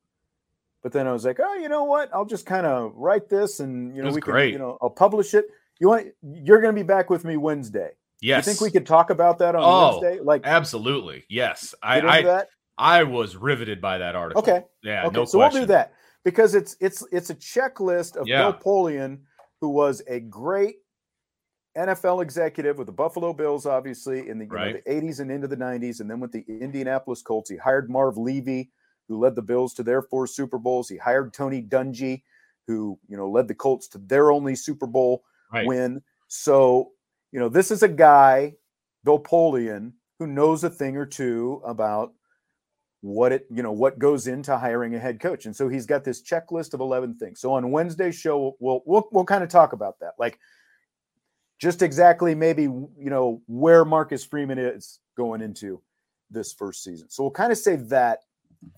but then I was like, oh, you know what? I'll just kind of write this, and you know, we great. can, you know, I'll publish it. You want? You're going to be back with me Wednesday. Yes. You think we could talk about that on oh, Wednesday? Like, absolutely. Yes. I I, I was riveted by that article. Okay. Yeah. Okay. No so question. we'll do that because it's it's it's a checklist of yeah. Bill Polian, who was a great NFL executive with the Buffalo Bills, obviously in the, right. know, the 80s and into the 90s, and then with the Indianapolis Colts. He hired Marv Levy, who led the Bills to their four Super Bowls. He hired Tony Dungy, who you know led the Colts to their only Super Bowl right. win. So you know this is a guy, Bill Polian, who knows a thing or two about what it you know what goes into hiring a head coach and so he's got this checklist of 11 things so on wednesday's show we'll we'll, we'll kind of talk about that like just exactly maybe you know where marcus freeman is going into this first season so we'll kind of save that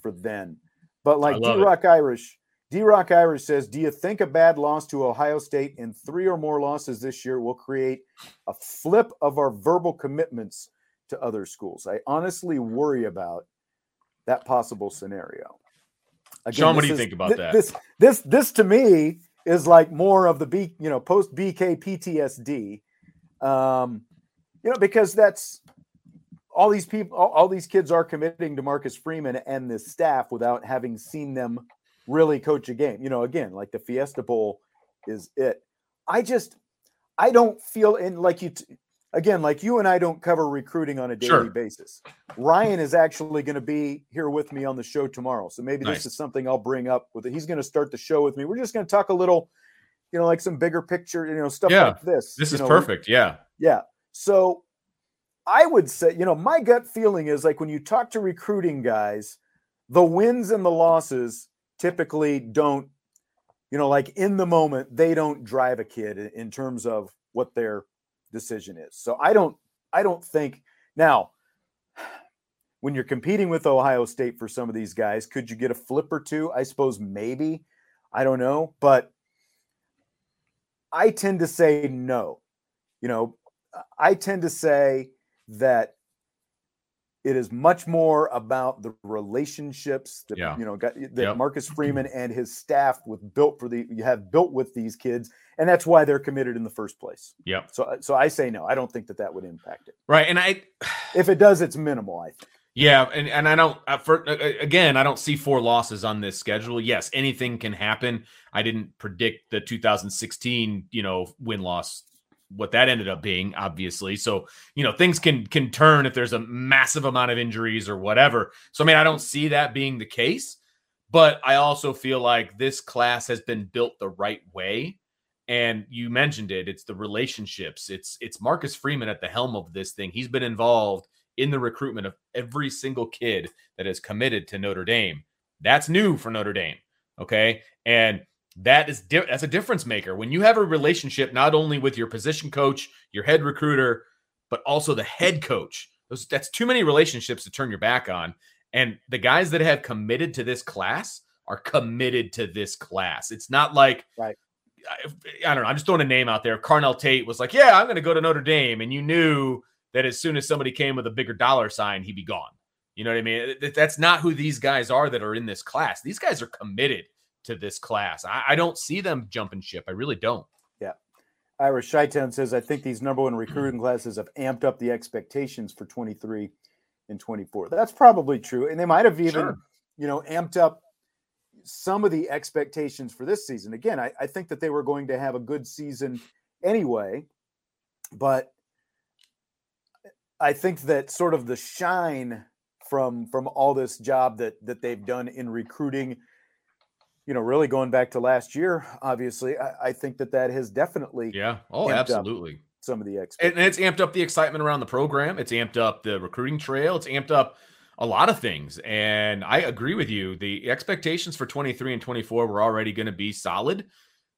for then. But like D Rock Irish, D Rock Irish says, Do you think a bad loss to Ohio State and three or more losses this year will create a flip of our verbal commitments to other schools? I honestly worry about that possible scenario. Again, Sean, what do you is, think about th- that? This this this to me is like more of the B, you know, post BK PTSD. Um, you know, because that's all these people, all, all, these kids are committing to Marcus Freeman and this staff without having seen them really coach a game. You know, again, like the Fiesta Bowl is it. I just, I don't feel in like you, t- again, like you and I don't cover recruiting on a daily sure. basis. Ryan is actually going to be here with me on the show tomorrow. So maybe nice. this is something I'll bring up with it. He's going to start the show with me. We're just going to talk a little, you know, like some bigger picture, you know, stuff yeah, like this. This is know, perfect. Yeah. Yeah. So I would say, you know, my gut feeling is like when you talk to recruiting guys, the wins and the losses typically don't, you know, like in the moment, they don't drive a kid in terms of what their decision is. So I don't, I don't think now when you're competing with Ohio State for some of these guys, could you get a flip or two? I suppose maybe. I don't know. But I tend to say no. You know, I tend to say that it is much more about the relationships that yeah. you know got, that yep. Marcus Freeman and his staff with built for the you have built with these kids, and that's why they're committed in the first place. Yeah. So so I say no. I don't think that that would impact it. Right, and I if it does, it's minimal. I think. Yeah, and, and I don't uh, for, uh, uh, again, I don't see four losses on this schedule. Yes, anything can happen. I didn't predict the 2016, you know, win loss what that ended up being obviously. So you know things can can turn if there's a massive amount of injuries or whatever. So i mean i don't see that being the case but i also feel like this class has been built the right way. And you mentioned it it's the relationships. It's it's marcus freeman at the helm of this thing. He's been involved in the recruitment of every single kid that is committed to notre dame. That's new for notre dame okay? And that is di- that's a difference maker when you have a relationship not only with your position coach, your head recruiter, but also the head coach. Those, that's too many relationships to turn your back on. And the guys that have committed to this class are committed to this class. It's not like right. I, I don't know. I'm just throwing a name out there. Carnell Tate was like, "Yeah, I'm going to go to Notre Dame," and you knew that as soon as somebody came with a bigger dollar sign, he'd be gone. You know what I mean? That's not who these guys are that are in this class. These guys are committed to this class. I, I don't see them jumping ship. I really don't. Yeah. Irish Shytown says, I think these number one recruiting classes have amped up the expectations for 23 and 24. That's probably true. And they might have even, sure. you know, amped up some of the expectations for this season. Again, I, I think that they were going to have a good season anyway, but I think that sort of the shine from from all this job that that they've done in recruiting you know, really going back to last year, obviously, I, I think that that has definitely yeah, oh, absolutely some of the and it's amped up the excitement around the program. It's amped up the recruiting trail. It's amped up a lot of things. And I agree with you. The expectations for 23 and 24 were already going to be solid.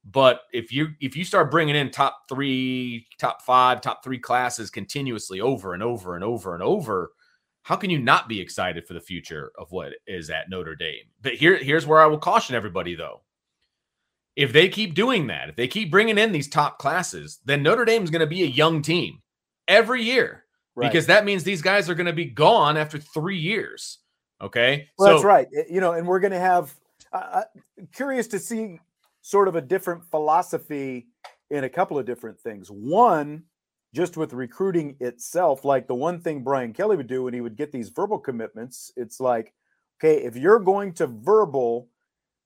But if you if you start bringing in top three, top five, top three classes continuously over and over and over and over, how can you not be excited for the future of what is at Notre Dame? But here, here's where I will caution everybody though. If they keep doing that, if they keep bringing in these top classes, then Notre Dame is going to be a young team every year right. because that means these guys are going to be gone after three years. Okay. Well, so, that's right. You know, and we're going to have, uh, curious to see sort of a different philosophy in a couple of different things. One, just with recruiting itself, like the one thing Brian Kelly would do when he would get these verbal commitments, it's like, okay, if you're going to verbal,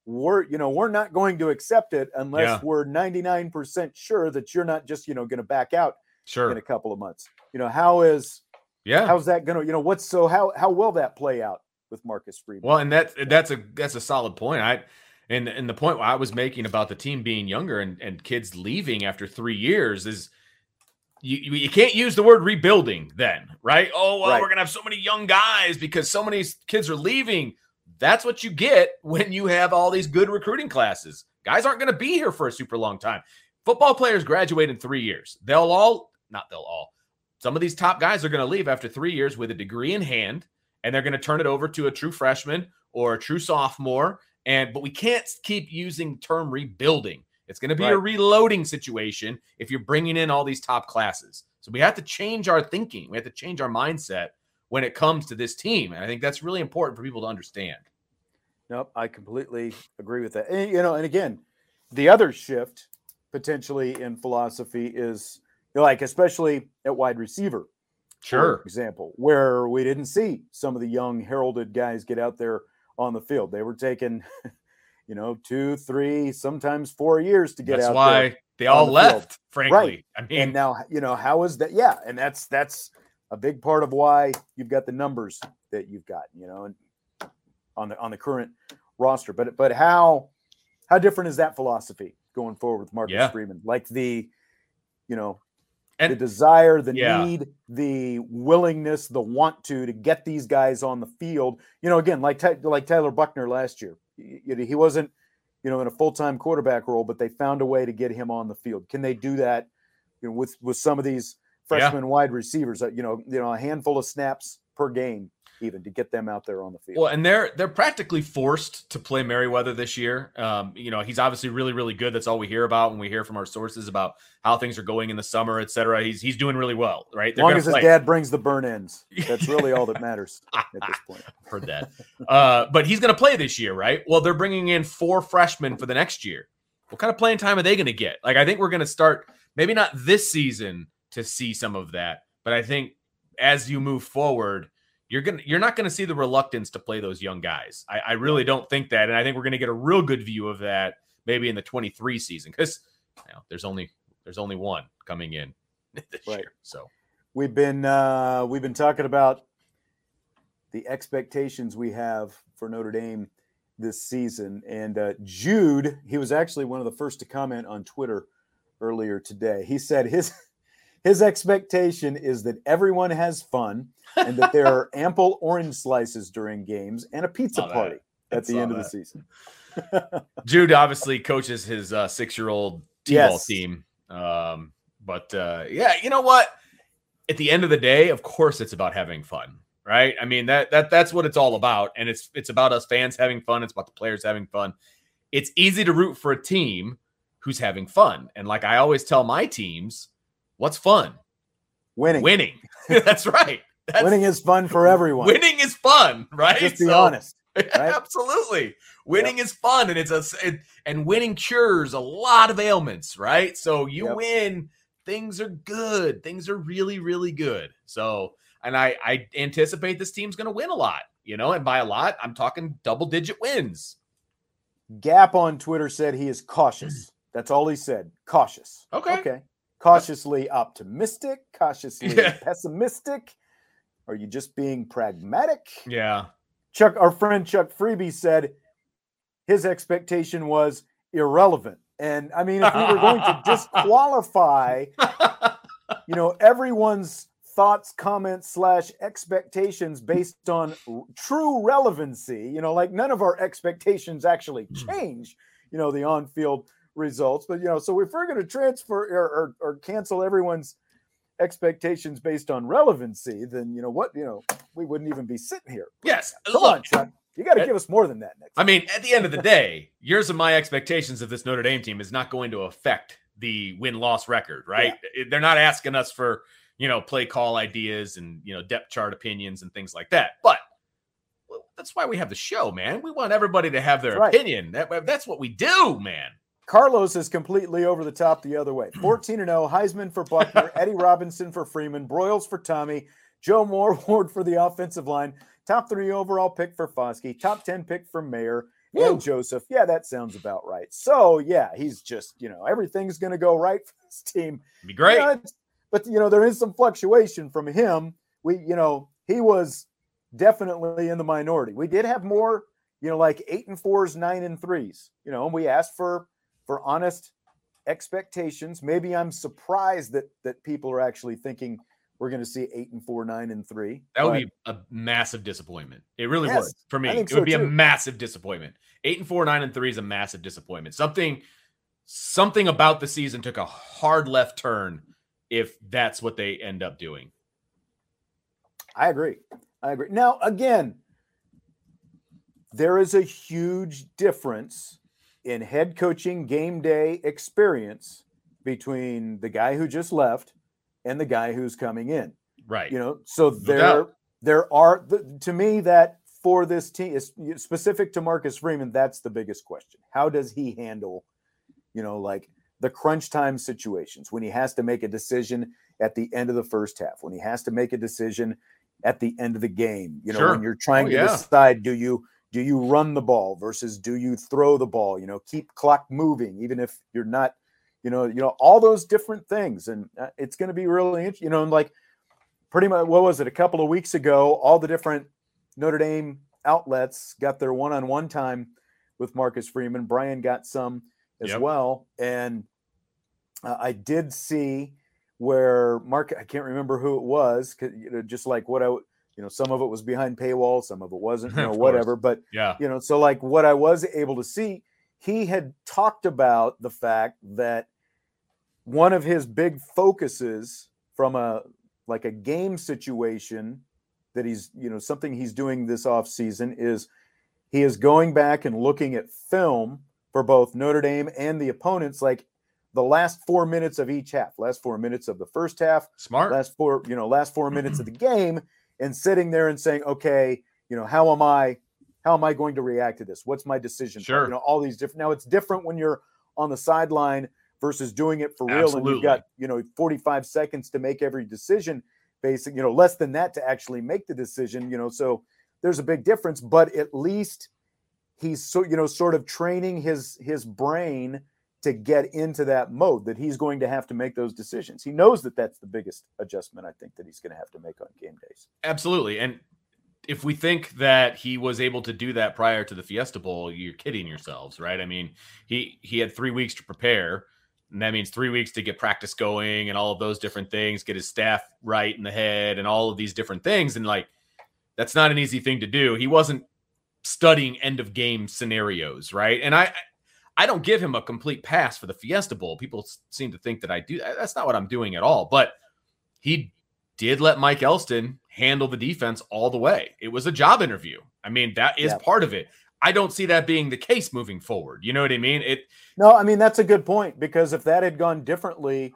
we're you know we're not going to accept it unless yeah. we're 99% sure that you're not just you know going to back out sure in a couple of months. You know how is yeah how's that going to you know what's so how how will that play out with Marcus Freeman? Well, and that that's a that's a solid point. I and and the point I was making about the team being younger and and kids leaving after three years is you, you can't use the word rebuilding then, right? Oh, well, right. we're going to have so many young guys because so many kids are leaving. That's what you get when you have all these good recruiting classes. Guys aren't going to be here for a super long time. Football players graduate in three years. They'll all, not they'll all, some of these top guys are going to leave after three years with a degree in hand, and they're going to turn it over to a true freshman or a true sophomore. And but we can't keep using term rebuilding it's going to be right. a reloading situation if you're bringing in all these top classes. So we have to change our thinking. We have to change our mindset when it comes to this team. And I think that's really important for people to understand. Nope, I completely agree with that. And, you know, and again, the other shift potentially in philosophy is like, especially at wide receiver, sure, example, where we didn't see some of the young heralded guys get out there on the field. They were taking you know, two, three, sometimes four years to get that's out. That's why they all the left, field. frankly. Right. I mean, and now you know how is that? Yeah, and that's that's a big part of why you've got the numbers that you've got. You know, and on the on the current roster. But but how how different is that philosophy going forward with Marcus yeah. Freeman? Like the, you know, and, the desire, the yeah. need, the willingness, the want to to get these guys on the field. You know, again, like like Tyler Buchner last year he wasn't, you know, in a full time quarterback role, but they found a way to get him on the field. Can they do that, you know, with with some of these freshman yeah. wide receivers? Uh, you know, you know, a handful of snaps per game. Even to get them out there on the field. Well, and they're they're practically forced to play Merriweather this year. Um, you know, he's obviously really, really good. That's all we hear about when we hear from our sources about how things are going in the summer, et cetera. He's he's doing really well, right? As long as his dad brings the burn ends, that's really all that matters at this point. Heard that. Uh, but he's going to play this year, right? Well, they're bringing in four freshmen for the next year. What kind of playing time are they going to get? Like, I think we're going to start maybe not this season to see some of that, but I think as you move forward, you're gonna you're not gonna see the reluctance to play those young guys. I, I really don't think that, and I think we're gonna get a real good view of that maybe in the 23 season because you know, there's only there's only one coming in this right. year. So we've been uh, we've been talking about the expectations we have for Notre Dame this season, and uh, Jude he was actually one of the first to comment on Twitter earlier today. He said his his expectation is that everyone has fun and that there are ample orange slices during games and a pizza party at the end that. of the season. Jude obviously coaches his uh, six-year-old t-ball yes. team, um, but uh, yeah, you know what? At the end of the day, of course, it's about having fun, right? I mean that that that's what it's all about, and it's it's about us fans having fun. It's about the players having fun. It's easy to root for a team who's having fun, and like I always tell my teams, what's fun? Winning. Winning. that's right. That's, winning is fun for everyone. Winning is fun, right? Just be so, honest. Right? Absolutely. Winning yep. is fun and it's a it, and winning cures a lot of ailments, right? So you yep. win, things are good. Things are really really good. So, and I I anticipate this team's going to win a lot, you know, and by a lot, I'm talking double digit wins. Gap on Twitter said he is cautious. That's all he said. Cautious. Okay. Okay. Cautiously optimistic, cautiously yeah. pessimistic. Are you just being pragmatic? Yeah. Chuck, our friend Chuck Freebie said his expectation was irrelevant. And I mean, if we were going to disqualify, you know, everyone's thoughts, comments, slash expectations based on true relevancy, you know, like none of our expectations actually hmm. change, you know, the on field results. But, you know, so if we're going to transfer or, or, or cancel everyone's expectations based on relevancy, then you know what? You know, we wouldn't even be sitting here. Yes. Come Look, on, Chuck. You got to give us more than that next. I mean, at the end of the day, yours and my expectations of this Notre Dame team is not going to affect the win loss record, right? Yeah. They're not asking us for, you know, play call ideas and, you know, depth chart opinions and things like that. But that's why we have the show, man. We want everybody to have their opinion. That, that's what we do, man. Carlos is completely over the top the other way. 14 and 0, Heisman for Buchner, Eddie Robinson for Freeman, Broyles for Tommy, Joe Moore Ward for the offensive line, top three overall pick for Foskey, top 10 pick for Mayer and Joseph. Yeah, that sounds about right. So, yeah, he's just, you know, everything's going to go right for this team. Be great. You know, but, you know, there is some fluctuation from him. We, you know, he was definitely in the minority. We did have more, you know, like eight and fours, nine and threes, you know, and we asked for for honest expectations. Maybe I'm surprised that that people are actually thinking we're going to see eight and four, nine and three. That would be a massive disappointment. It really yes, would for me. It so would be too. a massive disappointment. Eight and four, nine and three is a massive disappointment. Something, something about the season took a hard left turn. If that's what they end up doing, I agree. I agree. Now, again, there is a huge difference in head coaching game day experience between the guy who just left and the guy who's coming in. Right. You know, so there there are to me that for this team is specific to Marcus Freeman that's the biggest question. How does he handle you know like the crunch time situations when he has to make a decision at the end of the first half, when he has to make a decision at the end of the game, you know, sure. when you're trying oh, to yeah. decide do you do you run the ball versus do you throw the ball you know keep clock moving even if you're not you know you know all those different things and uh, it's going to be really interesting you know like pretty much what was it a couple of weeks ago all the different notre dame outlets got their one-on-one time with marcus freeman brian got some as yep. well and uh, i did see where mark i can't remember who it was you know just like what i you know some of it was behind paywall some of it wasn't you know whatever but yeah. you know so like what i was able to see he had talked about the fact that one of his big focuses from a like a game situation that he's, you know, something he's doing this off season is he is going back and looking at film for both Notre Dame and the opponents, like the last four minutes of each half, last four minutes of the first half, smart, last four, you know, last four minutes of the game, and sitting there and saying, okay, you know, how am I, how am I going to react to this? What's my decision? Sure. You know, all these different. Now it's different when you're on the sideline versus doing it for real, Absolutely. and you've got you know 45 seconds to make every decision. Basic, you know, less than that to actually make the decision. You know, so there's a big difference, but at least he's so you know sort of training his his brain to get into that mode that he's going to have to make those decisions. He knows that that's the biggest adjustment I think that he's going to have to make on game days. Absolutely. And if we think that he was able to do that prior to the Fiesta Bowl, you're kidding yourselves, right? I mean, he he had 3 weeks to prepare, and that means 3 weeks to get practice going and all of those different things, get his staff right in the head and all of these different things and like that's not an easy thing to do. He wasn't studying end of game scenarios, right? And I I don't give him a complete pass for the Fiesta Bowl. People seem to think that I do. That's not what I'm doing at all. But he did let Mike Elston handle the defense all the way. It was a job interview. I mean, that is Yeah. part of it. I don't see that being the case moving forward. You know what I mean? It No, I mean that's a good point because if that had gone differently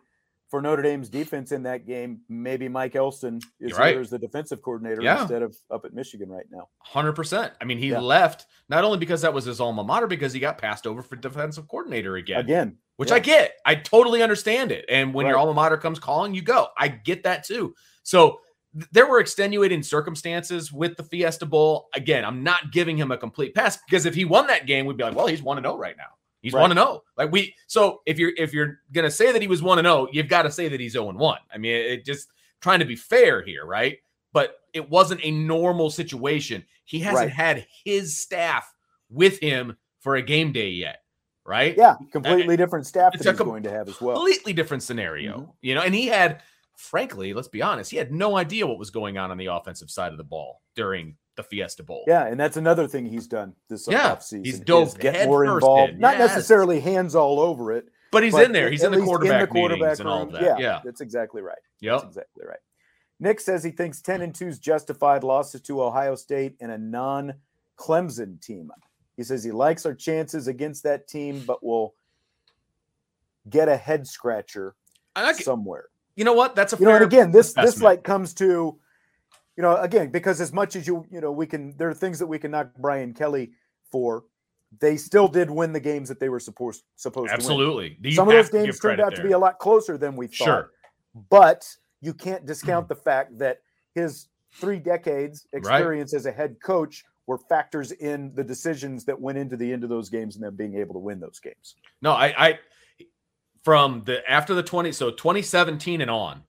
for Notre Dame's defense in that game, maybe Mike Elston is You're right. as the defensive coordinator Yeah. instead of up at Michigan right now. Hundred percent. I mean, he Yeah. left not only because that was his alma mater, because he got passed over for defensive coordinator again. Again, which yeah. I get. I totally understand it. And when your alma mater comes calling, you go. I get that too. So th- there were extenuating circumstances with the Fiesta Bowl. Again, I'm not giving him a complete pass because if he won that game, we'd be like, well, he's one to oh zero right now. He's one to zero. Like we. So if you're if you're gonna say that he was one to zero, you've got to say that he's zero and one. I mean, it just trying to be fair here, right? But it wasn't a normal situation. He hasn't Right. had his staff with him for a game day yet, right? Yeah, completely different staff that he's com- going to have as well. completely different scenario. Mhm. You know, and he had, frankly, let's be honest, he had no idea what was going on on the offensive side of the ball during the Fiesta Bowl. Yeah, and that's another thing he's done this Yeah, offseason. he's dove get more involved. in. Not Yes. necessarily hands all over it. but he's but in there. He's in the quarterback, quarterback meetings and all room. that. Yeah, Yeah. that's exactly right. That's exactly right. Nick says he thinks 10 and 2's justified losses to Ohio State and a non Clemson team. He says he likes our chances against that team, but will get a head scratcher I like it. somewhere. You know what? That's a You know, fair and again, this this assessment. like comes to, you know, again, because as much as you, you know, we can there are things that we can knock Brian Kelly for. They still did win the games that they were supposed supposed to win. absolutely. Some of those games turned out to be a lot closer than we thought. Sure. But you can't discount the fact that his three decades experience as a head coach were factors in the decisions that went into the end of those games and them being able to win those games. No, I, I from the after the 20 so 2017 and on,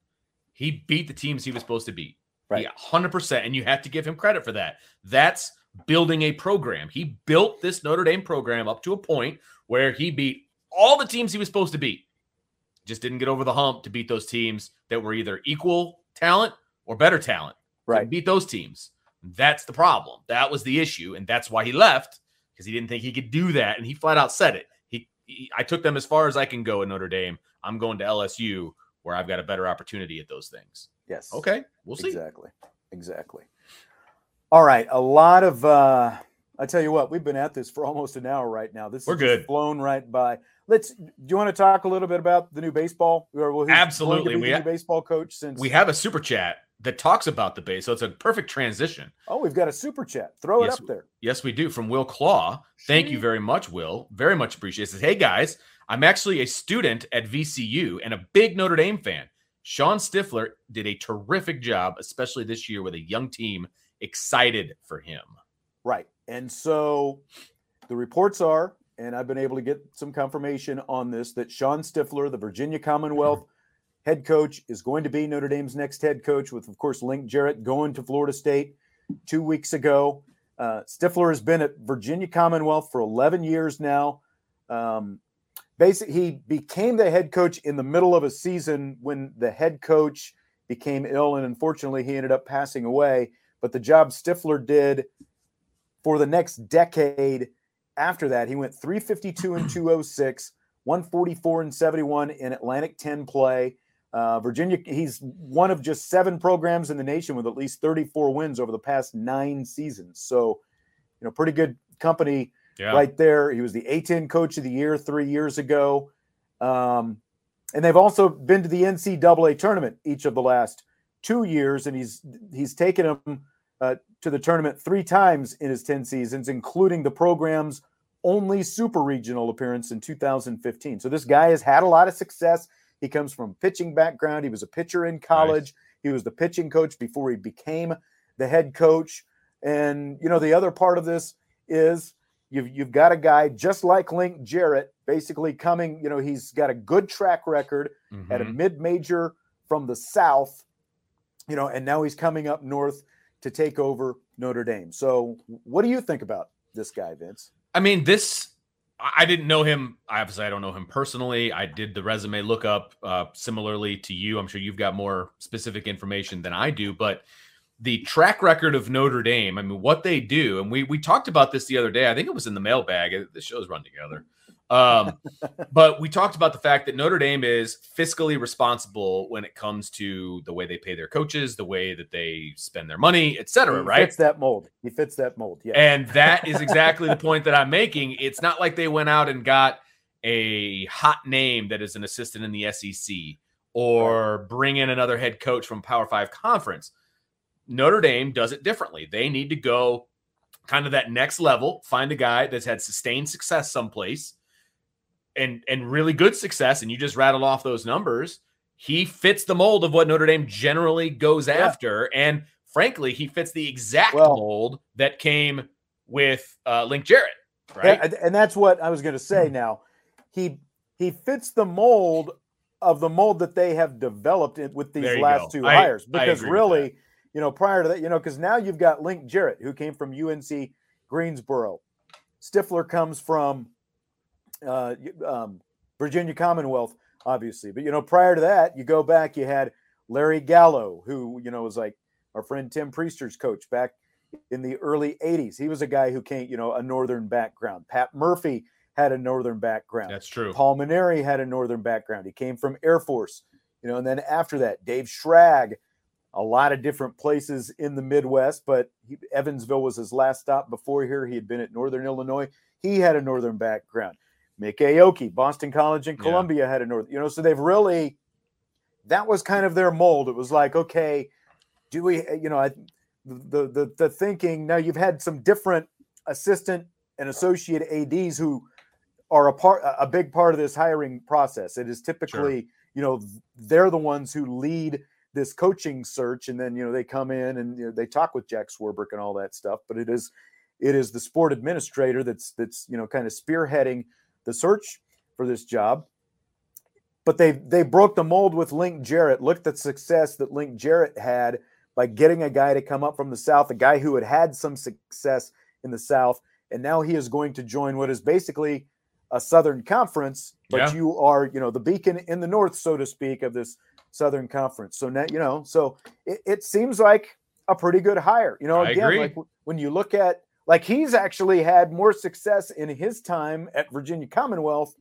he beat the teams he was supposed to beat. Right. Yeah, 100%. And you have to give him credit for that. That's building a program. He built this Notre Dame program up to a point where he beat all the teams he was supposed to beat. Just didn't get over the hump to beat those teams that were either equal talent or better talent. Right. Beat those teams. That's the problem. That was the issue. And that's why he left because he didn't think he could do that. And he flat out said it. He, he, I took them as far as I can go at Notre Dame. I'm going to LSU where I've got a better opportunity at those things. Yes. Okay. We'll see. Exactly. Exactly. All right. A lot of uh I tell you what, we've been at this for almost an hour right now. This We're just good. Blown right by. Let's do you want to talk a little bit about the new baseball? Or who's going to Absolutely. We the ha- new baseball coach since We have a super chat that talks about the base. So it's a perfect transition. Oh, we've got a super chat. Throw Yes, it up there. Yes, we do. From Will Claw. Thank you very much, Will. Very much appreciate it. Says, hey guys, I'm actually a student at VCU and a big Notre Dame fan. Shawn Stiffler did a terrific job, especially this year with a young team. Excited for him. Right. And so the reports are, and I've been able to get some confirmation on this, that Shawn Stiffler, the Virginia Commonwealth head coach, is going to be Notre Dame's next head coach, with, of course, Link Jarrett going to Florida State two weeks ago. Uh, Stiffler has been at Virginia Commonwealth for 11 years now. Um, basically, he became the head coach in the middle of a season when the head coach became ill, and unfortunately, he ended up passing away. But the job Stiffler did for the next decade after that, he went 352 and 206, 144 and 71 in Atlantic 10 play. Uh, Virginia, he's one of just seven programs in the nation with at least 34 wins over the past nine seasons. So, you know, pretty good company yeah. right there. He was the A10 coach of the year three years ago. Um, and they've also been to the NCAA tournament each of the last two years, and he's he's taken them uh, to the tournament three times in his 10 seasons, including the program's only super regional appearance in 2015. So this guy has had a lot of success. He comes from pitching background. He was a pitcher in college. Nice. He was the pitching coach before he became the head coach. And you know, the other part of this is you've you've got a guy just like Link Jarrett, basically coming. You know, he's got a good track record mm-hmm. at a mm-hmm. mid-major from the South. You know, and now he's coming up north to take over Notre Dame. So, what do you think about this guy, Vince? I mean, this I didn't know him. Obviously, I don't know him personally. I did the resume lookup uh, similarly to you. I'm sure you've got more specific information than I do, but the track record of Notre Dame, I mean, what they do, and we we talked about this the other day. I think it was in the mailbag. The shows run together. Um, but we talked about the fact that Notre Dame is fiscally responsible when it comes to the way they pay their coaches, the way that they spend their money, et cetera, he right? Fits that mold. He fits that mold. Yeah. And that is exactly the point that I'm making. It's not like they went out and got a hot name that is an assistant in the SEC or bring in another head coach from Power Five conference. Notre Dame does it differently. They need to go kind of that next level, find a guy that's had sustained success someplace and and really good success, and you just rattled off those numbers, he fits the mold of what Notre Dame generally goes yeah. after. And frankly, he fits the exact well, mold that came with uh, Link Jarrett. Right. Yeah, and that's what I was going to say. Hmm. Now, he he fits the mold of the mold that they have developed with these last go. two I, hires. Because really, you know, prior to that, you know, because now you've got Link Jarrett, who came from UNC Greensboro. Stiffler comes from uh, um, Virginia Commonwealth, obviously. But you know, prior to that, you go back, you had Larry Gallo, who you know was like our friend Tim Priester's coach back in the early '80s. He was a guy who came, you know, a northern background. Pat Murphy had a northern background. That's true. Paul Mainieri had a northern background. He came from Air Force, you know, and then after that, Dave Schrag, a lot of different places in the Midwest, but he, Evansville was his last stop before here. He had been at Northern Illinois. He had a northern background. Mik Aoki, Boston College and Columbia yeah. had a North, you know, so they've really that was kind of their mold. It was like, okay, do we, you know, I, the the the thinking now you've had some different assistant and associate ads who are a part a big part of this hiring process. It is typically, sure. you know, they're the ones who lead this coaching search, and then you know they come in and you know, they talk with Jack Swarbrick and all that stuff. But it is it is the sport administrator that's that's you know kind of spearheading the search for this job. But they they broke the mold with Link Jarrett. Looked at the success that Link Jarrett had by getting a guy to come up from the South, a guy who had had some success in the South, and now he is going to join what is basically a Southern Conference, but yeah. you are, you know, the beacon in the North, so to speak, of this Southern Conference. So now, you know, so it, it seems like a pretty good hire. You know, again, like when you look at like he's actually had more success in his time at Virginia Commonwealth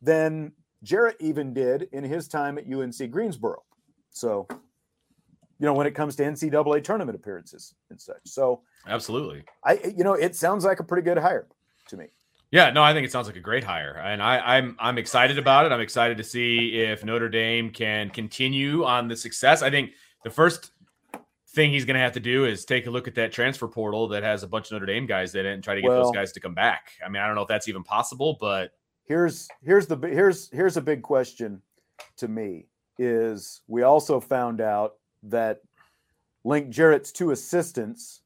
than Jarrett even did in his time at UNC Greensboro. So, you know, when it comes to NCAA tournament appearances and such. So, absolutely. I, you know, it sounds like a pretty good hire to me. Yeah, no, I think it sounds like a great hire, and I, I'm I'm excited about it. I'm excited to see if Notre Dame can continue on the success. I think the first thing he's going to have to do is take a look at that transfer portal that has a bunch of Notre Dame guys in it and try to get well, those guys to come back. I mean, I don't know if that's even possible, but here's here's the here's here's a big question to me is we also found out that Link Jarrett's two assistants,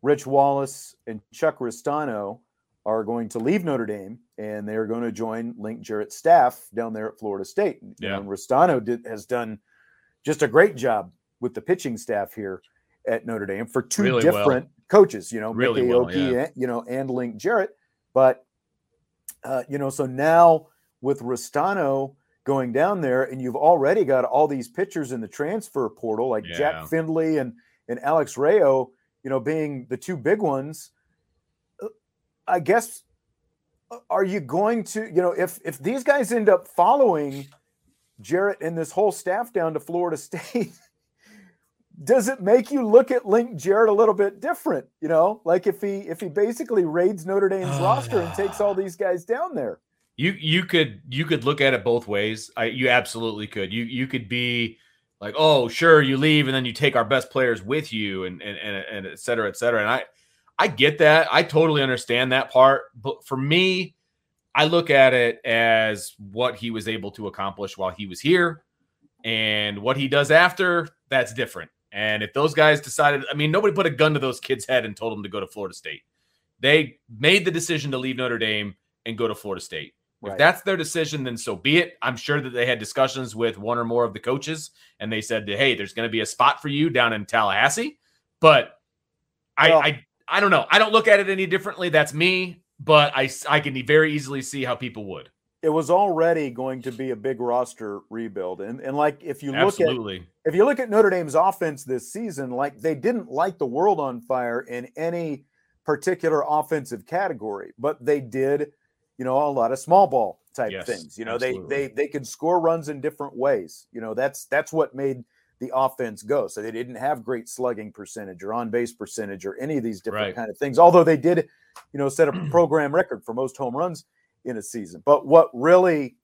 Rich Wallace and Chuck Ristano, are going to leave Notre Dame and they are going to join Link Jarrett's staff down there at Florida State. Yeah. And Ristano did, has done just a great job with the pitching staff here at Notre Dame for two really different well. coaches, you know, really Mickey well, yeah. and, you know, and Link Jarrett. But, uh, you know, so now with Ristano going down there, and you've already got all these pitchers in the transfer portal, like yeah. Jack Findlay and, and Alex Rayo, you know, being the two big ones. I guess, are you going to, you know, if if these guys end up following Jarrett and this whole staff down to Florida State, does it make you look at Link Jarrett a little bit different? You know, like if he if he basically raids Notre Dame's roster and takes all these guys down there. You you could you could look at it both ways. I you absolutely could. You you could be like, oh, sure, you leave and then you take our best players with you and and and, and et cetera, et cetera. And I I get that. I totally understand that part. But for me, I look at it as what he was able to accomplish while he was here and what he does after, that's different. And if those guys decided, I mean, nobody put a gun to those kids' head and told them to go to Florida State. They made the decision to leave Notre Dame and go to Florida State. Right. If that's their decision, then so be it. I'm sure that they had discussions with one or more of the coaches, and they said, "Hey, there's going to be a spot for you down in Tallahassee." But well, I, I, I don't know. I don't look at it any differently. That's me, but I, I can very easily see how people would. It was already going to be a big roster rebuild, and and like if you look Absolutely. at if you look at Notre Dame's offense this season, like they didn't light the world on fire in any particular offensive category, but they did you know, a lot of small ball type yes, things. You know, absolutely. they they they could score runs in different ways. You know, that's that's what made the offense go. So they didn't have great slugging percentage or on base percentage or any of these different right. kind of things. Although they did, you know, set a program record for most home runs in a season. But what really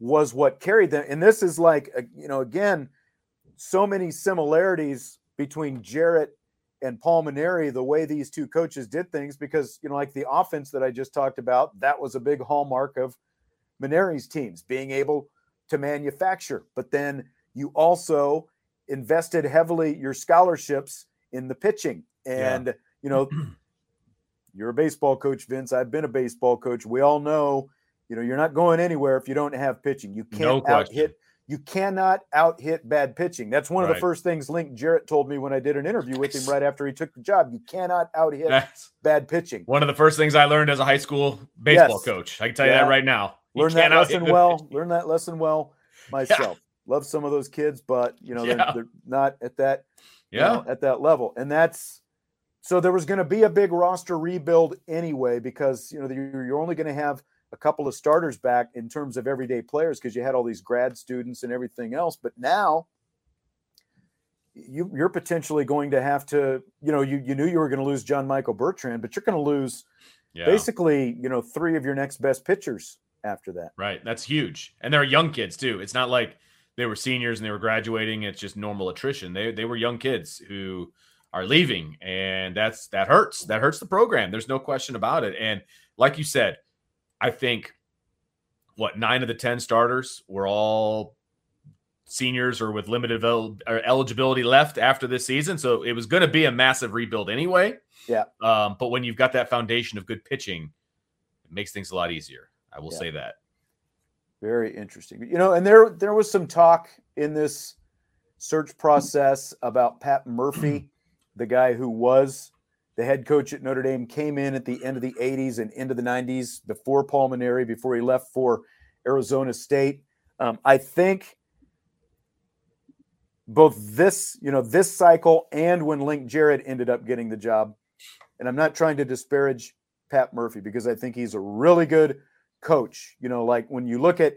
was what carried them, and this is like, uh, you know, again, so many similarities between Jarrett and Paul Mainieri, the way these two coaches did things, because you know, like the offense that I just talked about, that was a big hallmark of Mainieri's teams, being able to manufacture. But then you also invested heavily your scholarships in the pitching. And yeah. you know, you're a baseball coach, Vince. I've been a baseball coach. We all know, you know, you're not going anywhere if you don't have pitching. You can't no out hit you cannot out hit bad pitching. That's one of right. the first things Link Jarrett told me when I did an interview with him right after he took the job. You cannot out hit bad pitching. One of the first things I learned as a high school baseball yes. coach. I can tell you that right now. You learn that lesson well. Learn that lesson well myself. Yeah. Love some of those kids, but you know, yeah. they're, they're, not at that yeah know, at that level. And that's so there was going to be a big roster rebuild anyway, because you know you're only going to have a couple of starters back in terms of everyday players because you had all these grad students and everything else. But now you, you're potentially going to have to, you know, you, you knew you were going to lose John Michael Bertrand, but you're going to lose yeah. basically, you know, three of your next best pitchers after that. Right. That's huge. And they're young kids too. It's not like they were seniors and they were graduating. It's just normal attrition. They, they were young kids who are leaving and that's, that hurts. That hurts the program. There's no question about it. And like you said, I think what nine of the 10 starters were all seniors or with limited el- eligibility left after this season. So it was going to be a massive rebuild anyway. Yeah. Um, but when you've got that foundation of good pitching, it makes things a lot easier. I will yeah. say that. Very interesting. You know, and there there was some talk in this search process about Pat Murphy, the guy who was the head coach at Notre Dame, came in at the end of the 80s and into the 90s before Paul Mainieri, before he left for Arizona State. Um, I think both this, you know, this cycle and when Link Jarrett ended up getting the job, and I'm not trying to disparage Pat Murphy because I think he's a really good coach. You know, like when you look at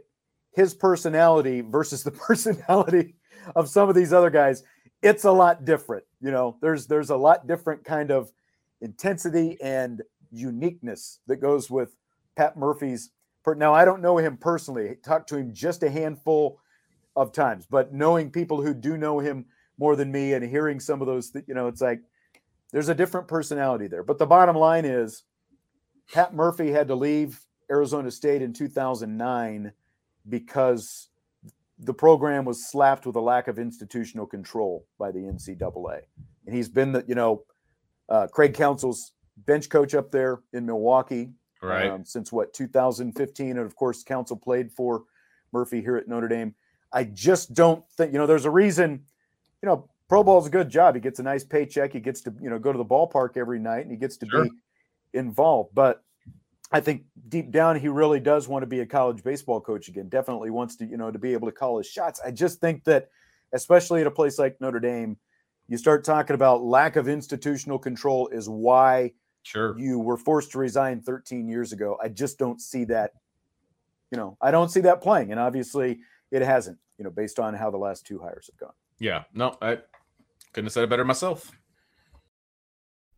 his personality versus the personality of some of these other guys, it's a lot different. You know, there's there's a lot different kind of intensity and uniqueness that goes with Pat Murphy's. Now, I don't know him personally. I talked to him just a handful of times, but knowing people who do know him more than me and hearing some of those, you know, it's like there's a different personality there. But the bottom line is Pat Murphy had to leave Arizona State in 2009 because the program was slapped with a lack of institutional control by the NCAA. And he's been the, you know, uh, Craig Counsell's bench coach up there in Milwaukee. Right. Um, since what 2015, and of course, Counsell played for Murphy here at Notre Dame. I just don't think you know. There's a reason. You know, pro ball is a good job. He gets a nice paycheck. He gets to you know go to the ballpark every night, and he gets to sure. be involved. But I think deep down, he really does want to be a college baseball coach again. Definitely wants to you know to be able to call his shots. I just think that, especially at a place like Notre Dame, you start talking about lack of institutional control is why sure you were forced to resign 13 years ago. I just don't see that. You know, I don't see that playing, and obviously it hasn't. you know, based on how the last two hires have gone. Yeah, no, I couldn't have said it better myself.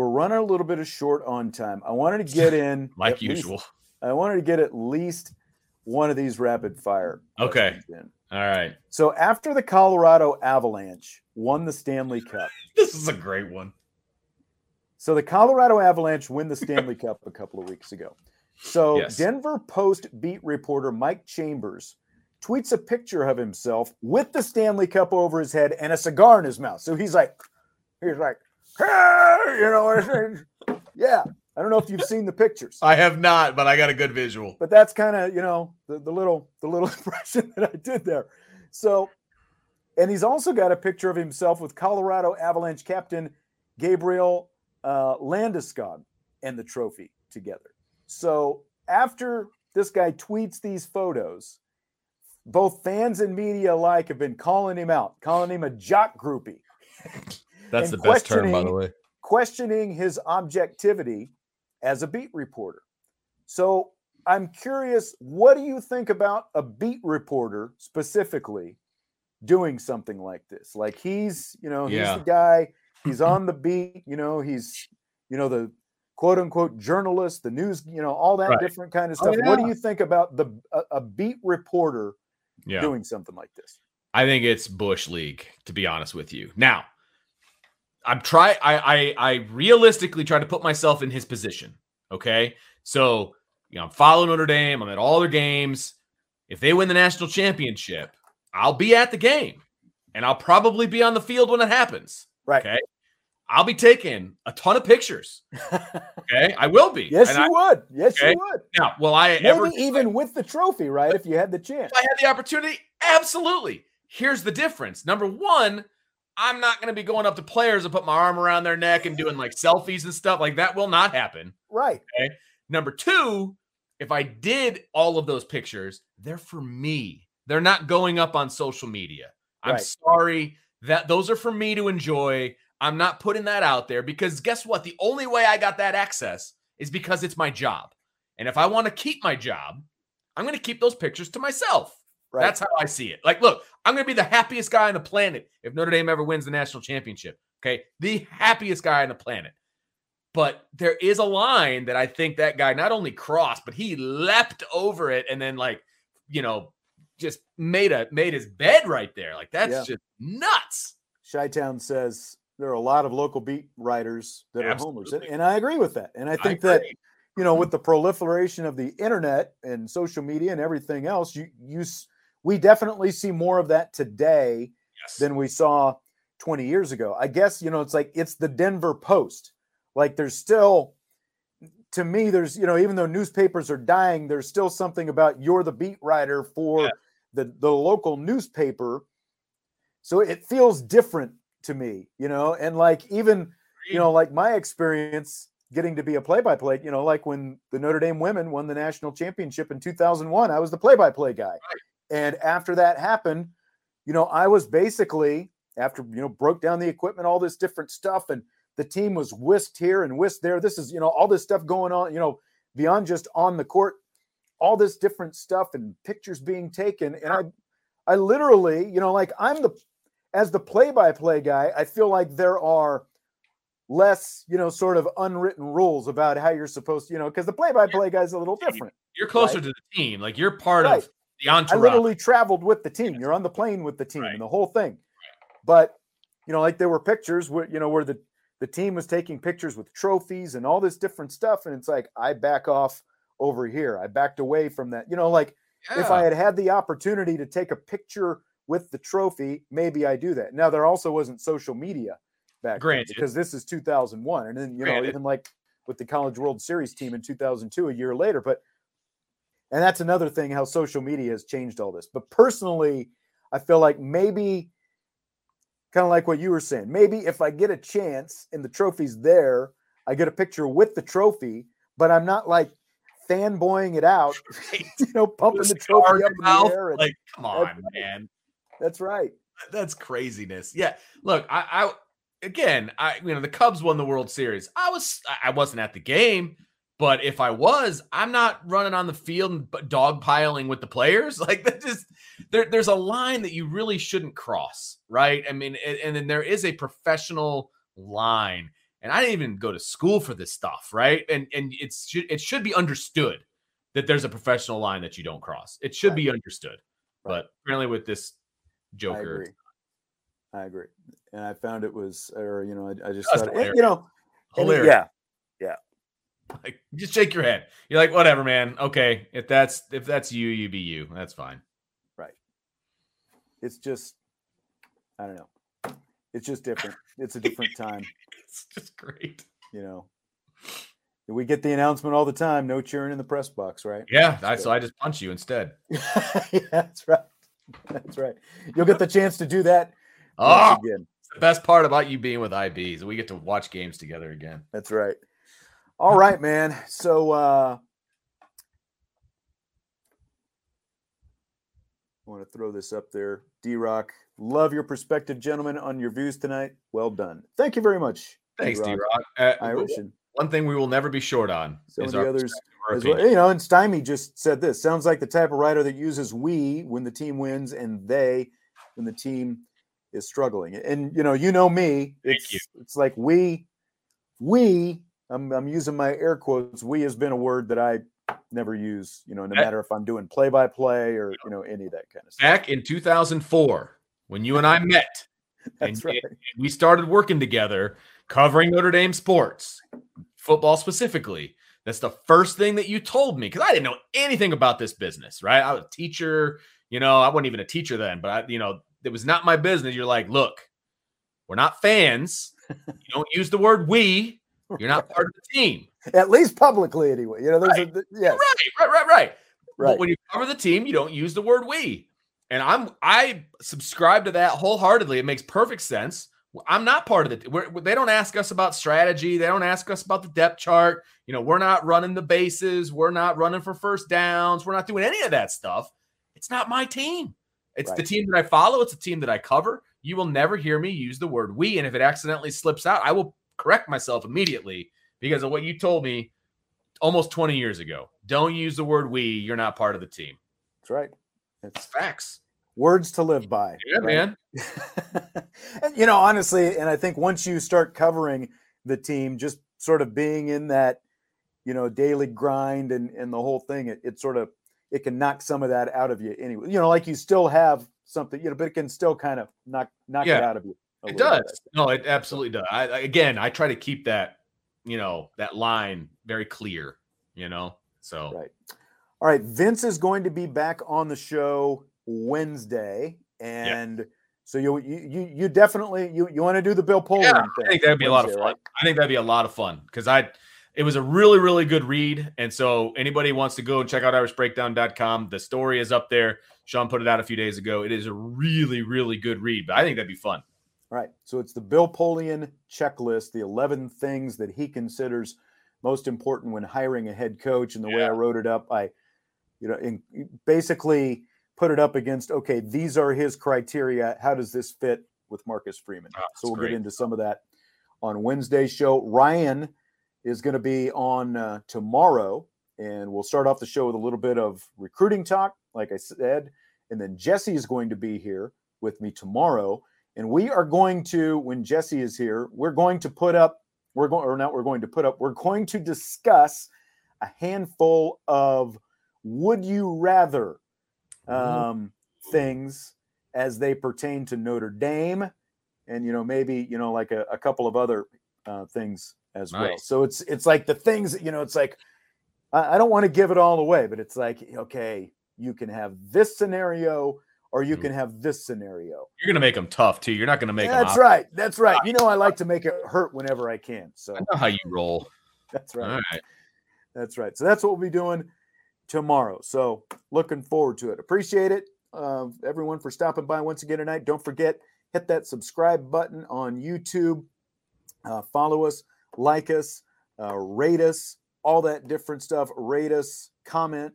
We're running a little bit of short on time. I wanted to get in like usual. Least, I wanted to get at least one of these rapid fire. Okay. All right. So after the Colorado Avalanche won the Stanley Cup. this is a great one. So the Colorado Avalanche win the Stanley Cup a couple of weeks ago. So yes. Denver Post beat reporter Mike Chambers tweets a picture of himself with the Stanley Cup over his head and a cigar in his mouth. So he's like, he's like, hey, you know, yeah. I don't know if you've seen the pictures. I have not, but I got a good visual. But that's kind of, you know, the, the little the little impression that I did there. So, and he's also got a picture of himself with Colorado Avalanche captain Gabriel uh, Landeskog and the trophy together. So after this guy tweets these photos, both fans and media alike have been calling him out, calling him a jock groupie. That's the best term, by the way. Questioning his objectivity as a beat reporter. So I'm curious, what do you think about a beat reporter specifically doing something like this? Like he's, you know, he's yeah. the guy, he's on the beat, you know, he's, you know, the quote unquote journalist, the news, you know, all that right. different kind of oh, stuff. Oh, yeah. What do you think about the a, a beat reporter yeah. doing something like this? I think it's Bush League, to be honest with you. Now, I'm try I, I I realistically try to put myself in his position. Okay. So, you know, I'm following Notre Dame, I'm at all their games. If they win the national championship, I'll be at the game and I'll probably be on the field when it happens. Right. Okay. I'll be taking a ton of pictures. Okay, I will be. yes, and you I, would. Yes, okay? you would. Now, will I Maybe ever even with the trophy, right? If you had the chance, if I had the opportunity, absolutely. Here's the difference. Number one, I'm not going to be going up to players and put my arm around their neck and doing like selfies and stuff. Like that will not happen. Right. Okay. Number two, if I did all of those pictures, they're for me. They're not going up on social media. I'm right. sorry that those are for me to enjoy. I'm not putting that out there because guess what? The only way I got that access is because it's my job. And if I want to keep my job, I'm going to keep those pictures to myself. Right. That's how I see it. Like, look, I'm going to be the happiest guy on the planet if Notre Dame ever wins the national championship. Okay. The happiest guy on the planet. But there is a line that I think that guy not only crossed, but he leapt over it and then, like, you know, just made a made his bed right there. Like that's yeah. just nuts. Chi-Town says there are a lot of local beat writers that Absolutely. are homers, and, and, I agree with that. And I think I that you know, with the proliferation of the internet and social media and everything else, you you we definitely see more of that today yes. than we saw 20 years ago. I guess, you know, it's like it's the Denver Post. Like there's still to me there's, you know, even though newspapers are dying, there's still something about you're the beat writer for yeah. the the local newspaper. So it feels different to me, you know, and like even, you know, like my experience getting to be a play-by-play, you know, like when the Notre Dame women won the national championship in 2001, I was the play-by-play guy. Right. And after that happened, you know, I was basically after you know broke down the equipment, all this different stuff, and the team was whisked here and whisked there. This is you know all this stuff going on, you know, beyond just on the court, all this different stuff and pictures being taken, and I, I literally, you know, like I'm the as the play-by-play guy, I feel like there are less, you know, sort of unwritten rules about how you're supposed to, you know, because the play-by-play guy is a little different. You're closer right? to the team, like you're part right. of the entourage. I literally traveled with the team. You're on the plane with the team right. and the whole thing. But you know, like there were pictures where you know where the the team was taking pictures with trophies and all this different stuff, and it's like I back off over here. I backed away from that. You know, like yeah. if I had had the opportunity to take a picture with the trophy, maybe I do that. Now there also wasn't social media back Granted. then because this is 2001, and then you Granted. know even like with the College World Series team in 2002, a year later. But and that's another thing how social media has changed all this. But personally, I feel like maybe kind of like what you were saying. Maybe if I get a chance and the trophy's there, I get a picture with the trophy, but I'm not like fanboying it out, right. you know, pumping the, trophy up in the air. And, like, come on, that's, man. That's right. That's craziness. Yeah. Look, I, I again, I you know the Cubs won the World Series. I was I wasn't at the game, but if I was, I'm not running on the field and dogpiling with the players. Like that just there, there's a line that you really shouldn't cross, right? I mean, and, and then there is a professional line. And I didn't even go to school for this stuff, right? And and it's it should be understood that there's a professional line that you don't cross. It should right. be understood. Right. But apparently with this Joker, I agree. And I found it was, or you know, I, I just thought, you know, hilarious. yeah. Like, just shake your head. You're like, whatever, man. Okay, if that's if that's you, you be you. That's fine. Right. It's just, I don't know. It's just different. It's a different time. it's just great. You know, we get the announcement all the time. No cheering in the press box, right? Yeah. So, I, so I just punch you instead. yeah, that's right. That's right. You'll get the chance to do that oh, again. The best part about you being with IB is we get to watch games together again. That's right. All right, man. So uh I want to throw this up there. D Rock, love your perspective, gentlemen, on your views tonight. Well done. Thank you very much. Thanks, D Rock. Uh. One thing we will never be short on. Some of the others as well. You know, and Stymie just said this. Sounds like the type of writer that uses we when the team wins and they when the team is struggling. And you know, you know me. It's it's like we we I'm I'm using my air quotes. We has been a word that I never use, you know, no matter if I'm doing play by play or you know any of that kind of stuff. Back in 2004, when you and I met, That's and, right. and we started working together covering Notre Dame sports, football specifically. That's the first thing that you told me because I didn't know anything about this business, right? I was a teacher, you know, I wasn't even a teacher then, but I, you know, it was not my business. You're like, look, we're not fans. You don't use the word we. You're not part of the team. At least publicly, anyway. You know, there's right. a yes. right, right, right, right. Right. But when you cover the team, you don't use the word we. And I'm I subscribe to that wholeheartedly. It makes perfect sense. I'm not part of it. We're, they don't ask us about strategy. They don't ask us about the depth chart. You know, we're not running the bases. We're not running for first downs. We're not doing any of that stuff. It's not my team. It's right. the team that I follow. It's the team that I cover. You will never hear me use the word we. And if it accidentally slips out, I will correct myself immediately because of what you told me almost 20 years ago. Don't use the word we. You're not part of the team. That's right. It's facts. Words to live by. Yeah, right? man. and, you know, honestly, and I think once you start covering the team, just sort of being in that, you know, daily grind and, and the whole thing, it, it sort of it can knock some of that out of you anyway. You know, like you still have something, you know, but it can still kind of knock knock yeah, it out of you. It does. Bit. No, it absolutely does. I, again, I try to keep that, you know, that line very clear. You know, so right. All right, Vince is going to be back on the show Wednesday, and yeah. so you you you definitely you you want to do the Bill Polian yeah, I think that'd be Wednesday, a lot of fun. Right? I think that'd be a lot of fun because I it was a really really good read, and so anybody wants to go and check out IrishBreakdown.com, the story is up there. Sean put it out a few days ago. It is a really really good read, but I think that'd be fun. All right, so it's the Bill Polian checklist, the eleven things that he considers most important when hiring a head coach, and the yeah. way I wrote it up, I you know, in, basically put it up against okay, these are his criteria. How does this fit with Marcus Freeman? Oh, so we'll great. get into some of that on Wednesday's show. Ryan is going to be on uh, tomorrow, and we'll start off the show with a little bit of recruiting talk, like I said, and then Jesse is going to be here with me tomorrow, and we are going to when Jesse is here, we're going to put up, we're going or not, we're going to put up, we're going to discuss a handful of would you rather um, things as they pertain to Notre Dame, and you know maybe you know like a, a couple of other uh, things as nice. well. So it's it's like the things you know it's like I, I don't want to give it all away, but it's like okay, you can have this scenario or you mm-hmm. can have this scenario. You're going to make them tough too. You're not going to make them. That's right. That's right. You know, I like to make it hurt whenever I can. So I know how you roll. That's right. That's right. So that's what we'll be doing tomorrow. So looking forward to it. Appreciate it, uh, everyone, for stopping by once again tonight. Don't forget, hit that subscribe button on YouTube. Uh, follow us, like us, uh, rate us, all that different stuff. Rate us, comment,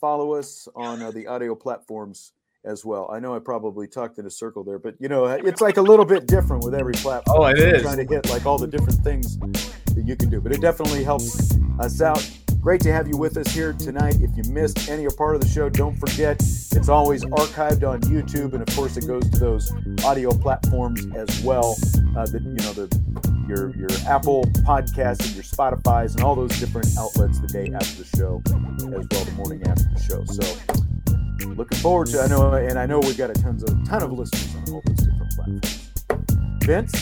follow us on uh, the audio platforms as well. I know I probably talked in a circle there, but you know, it's like a little bit different with every platform. Oh, it is trying to hit like all the different things that you can do, but it definitely helps us out. Great to have you with us here tonight. If you missed any or part of the show, don't forget it's always archived on YouTube, and of course, it goes to those audio platforms as well. Uh, that you know the your your Apple Podcasts and your Spotify's and all those different outlets the day after the show, as well the morning after the show. So looking forward to. I know, and I know we've got a tons of ton of listeners on all those different platforms. Vince,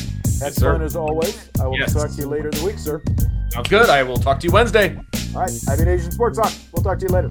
had yes, fun as always. I will yes. talk to you later in the week, sir. Sounds good. I will talk to you Wednesday. All right. IB Nation Sports Talk. We'll talk to you later.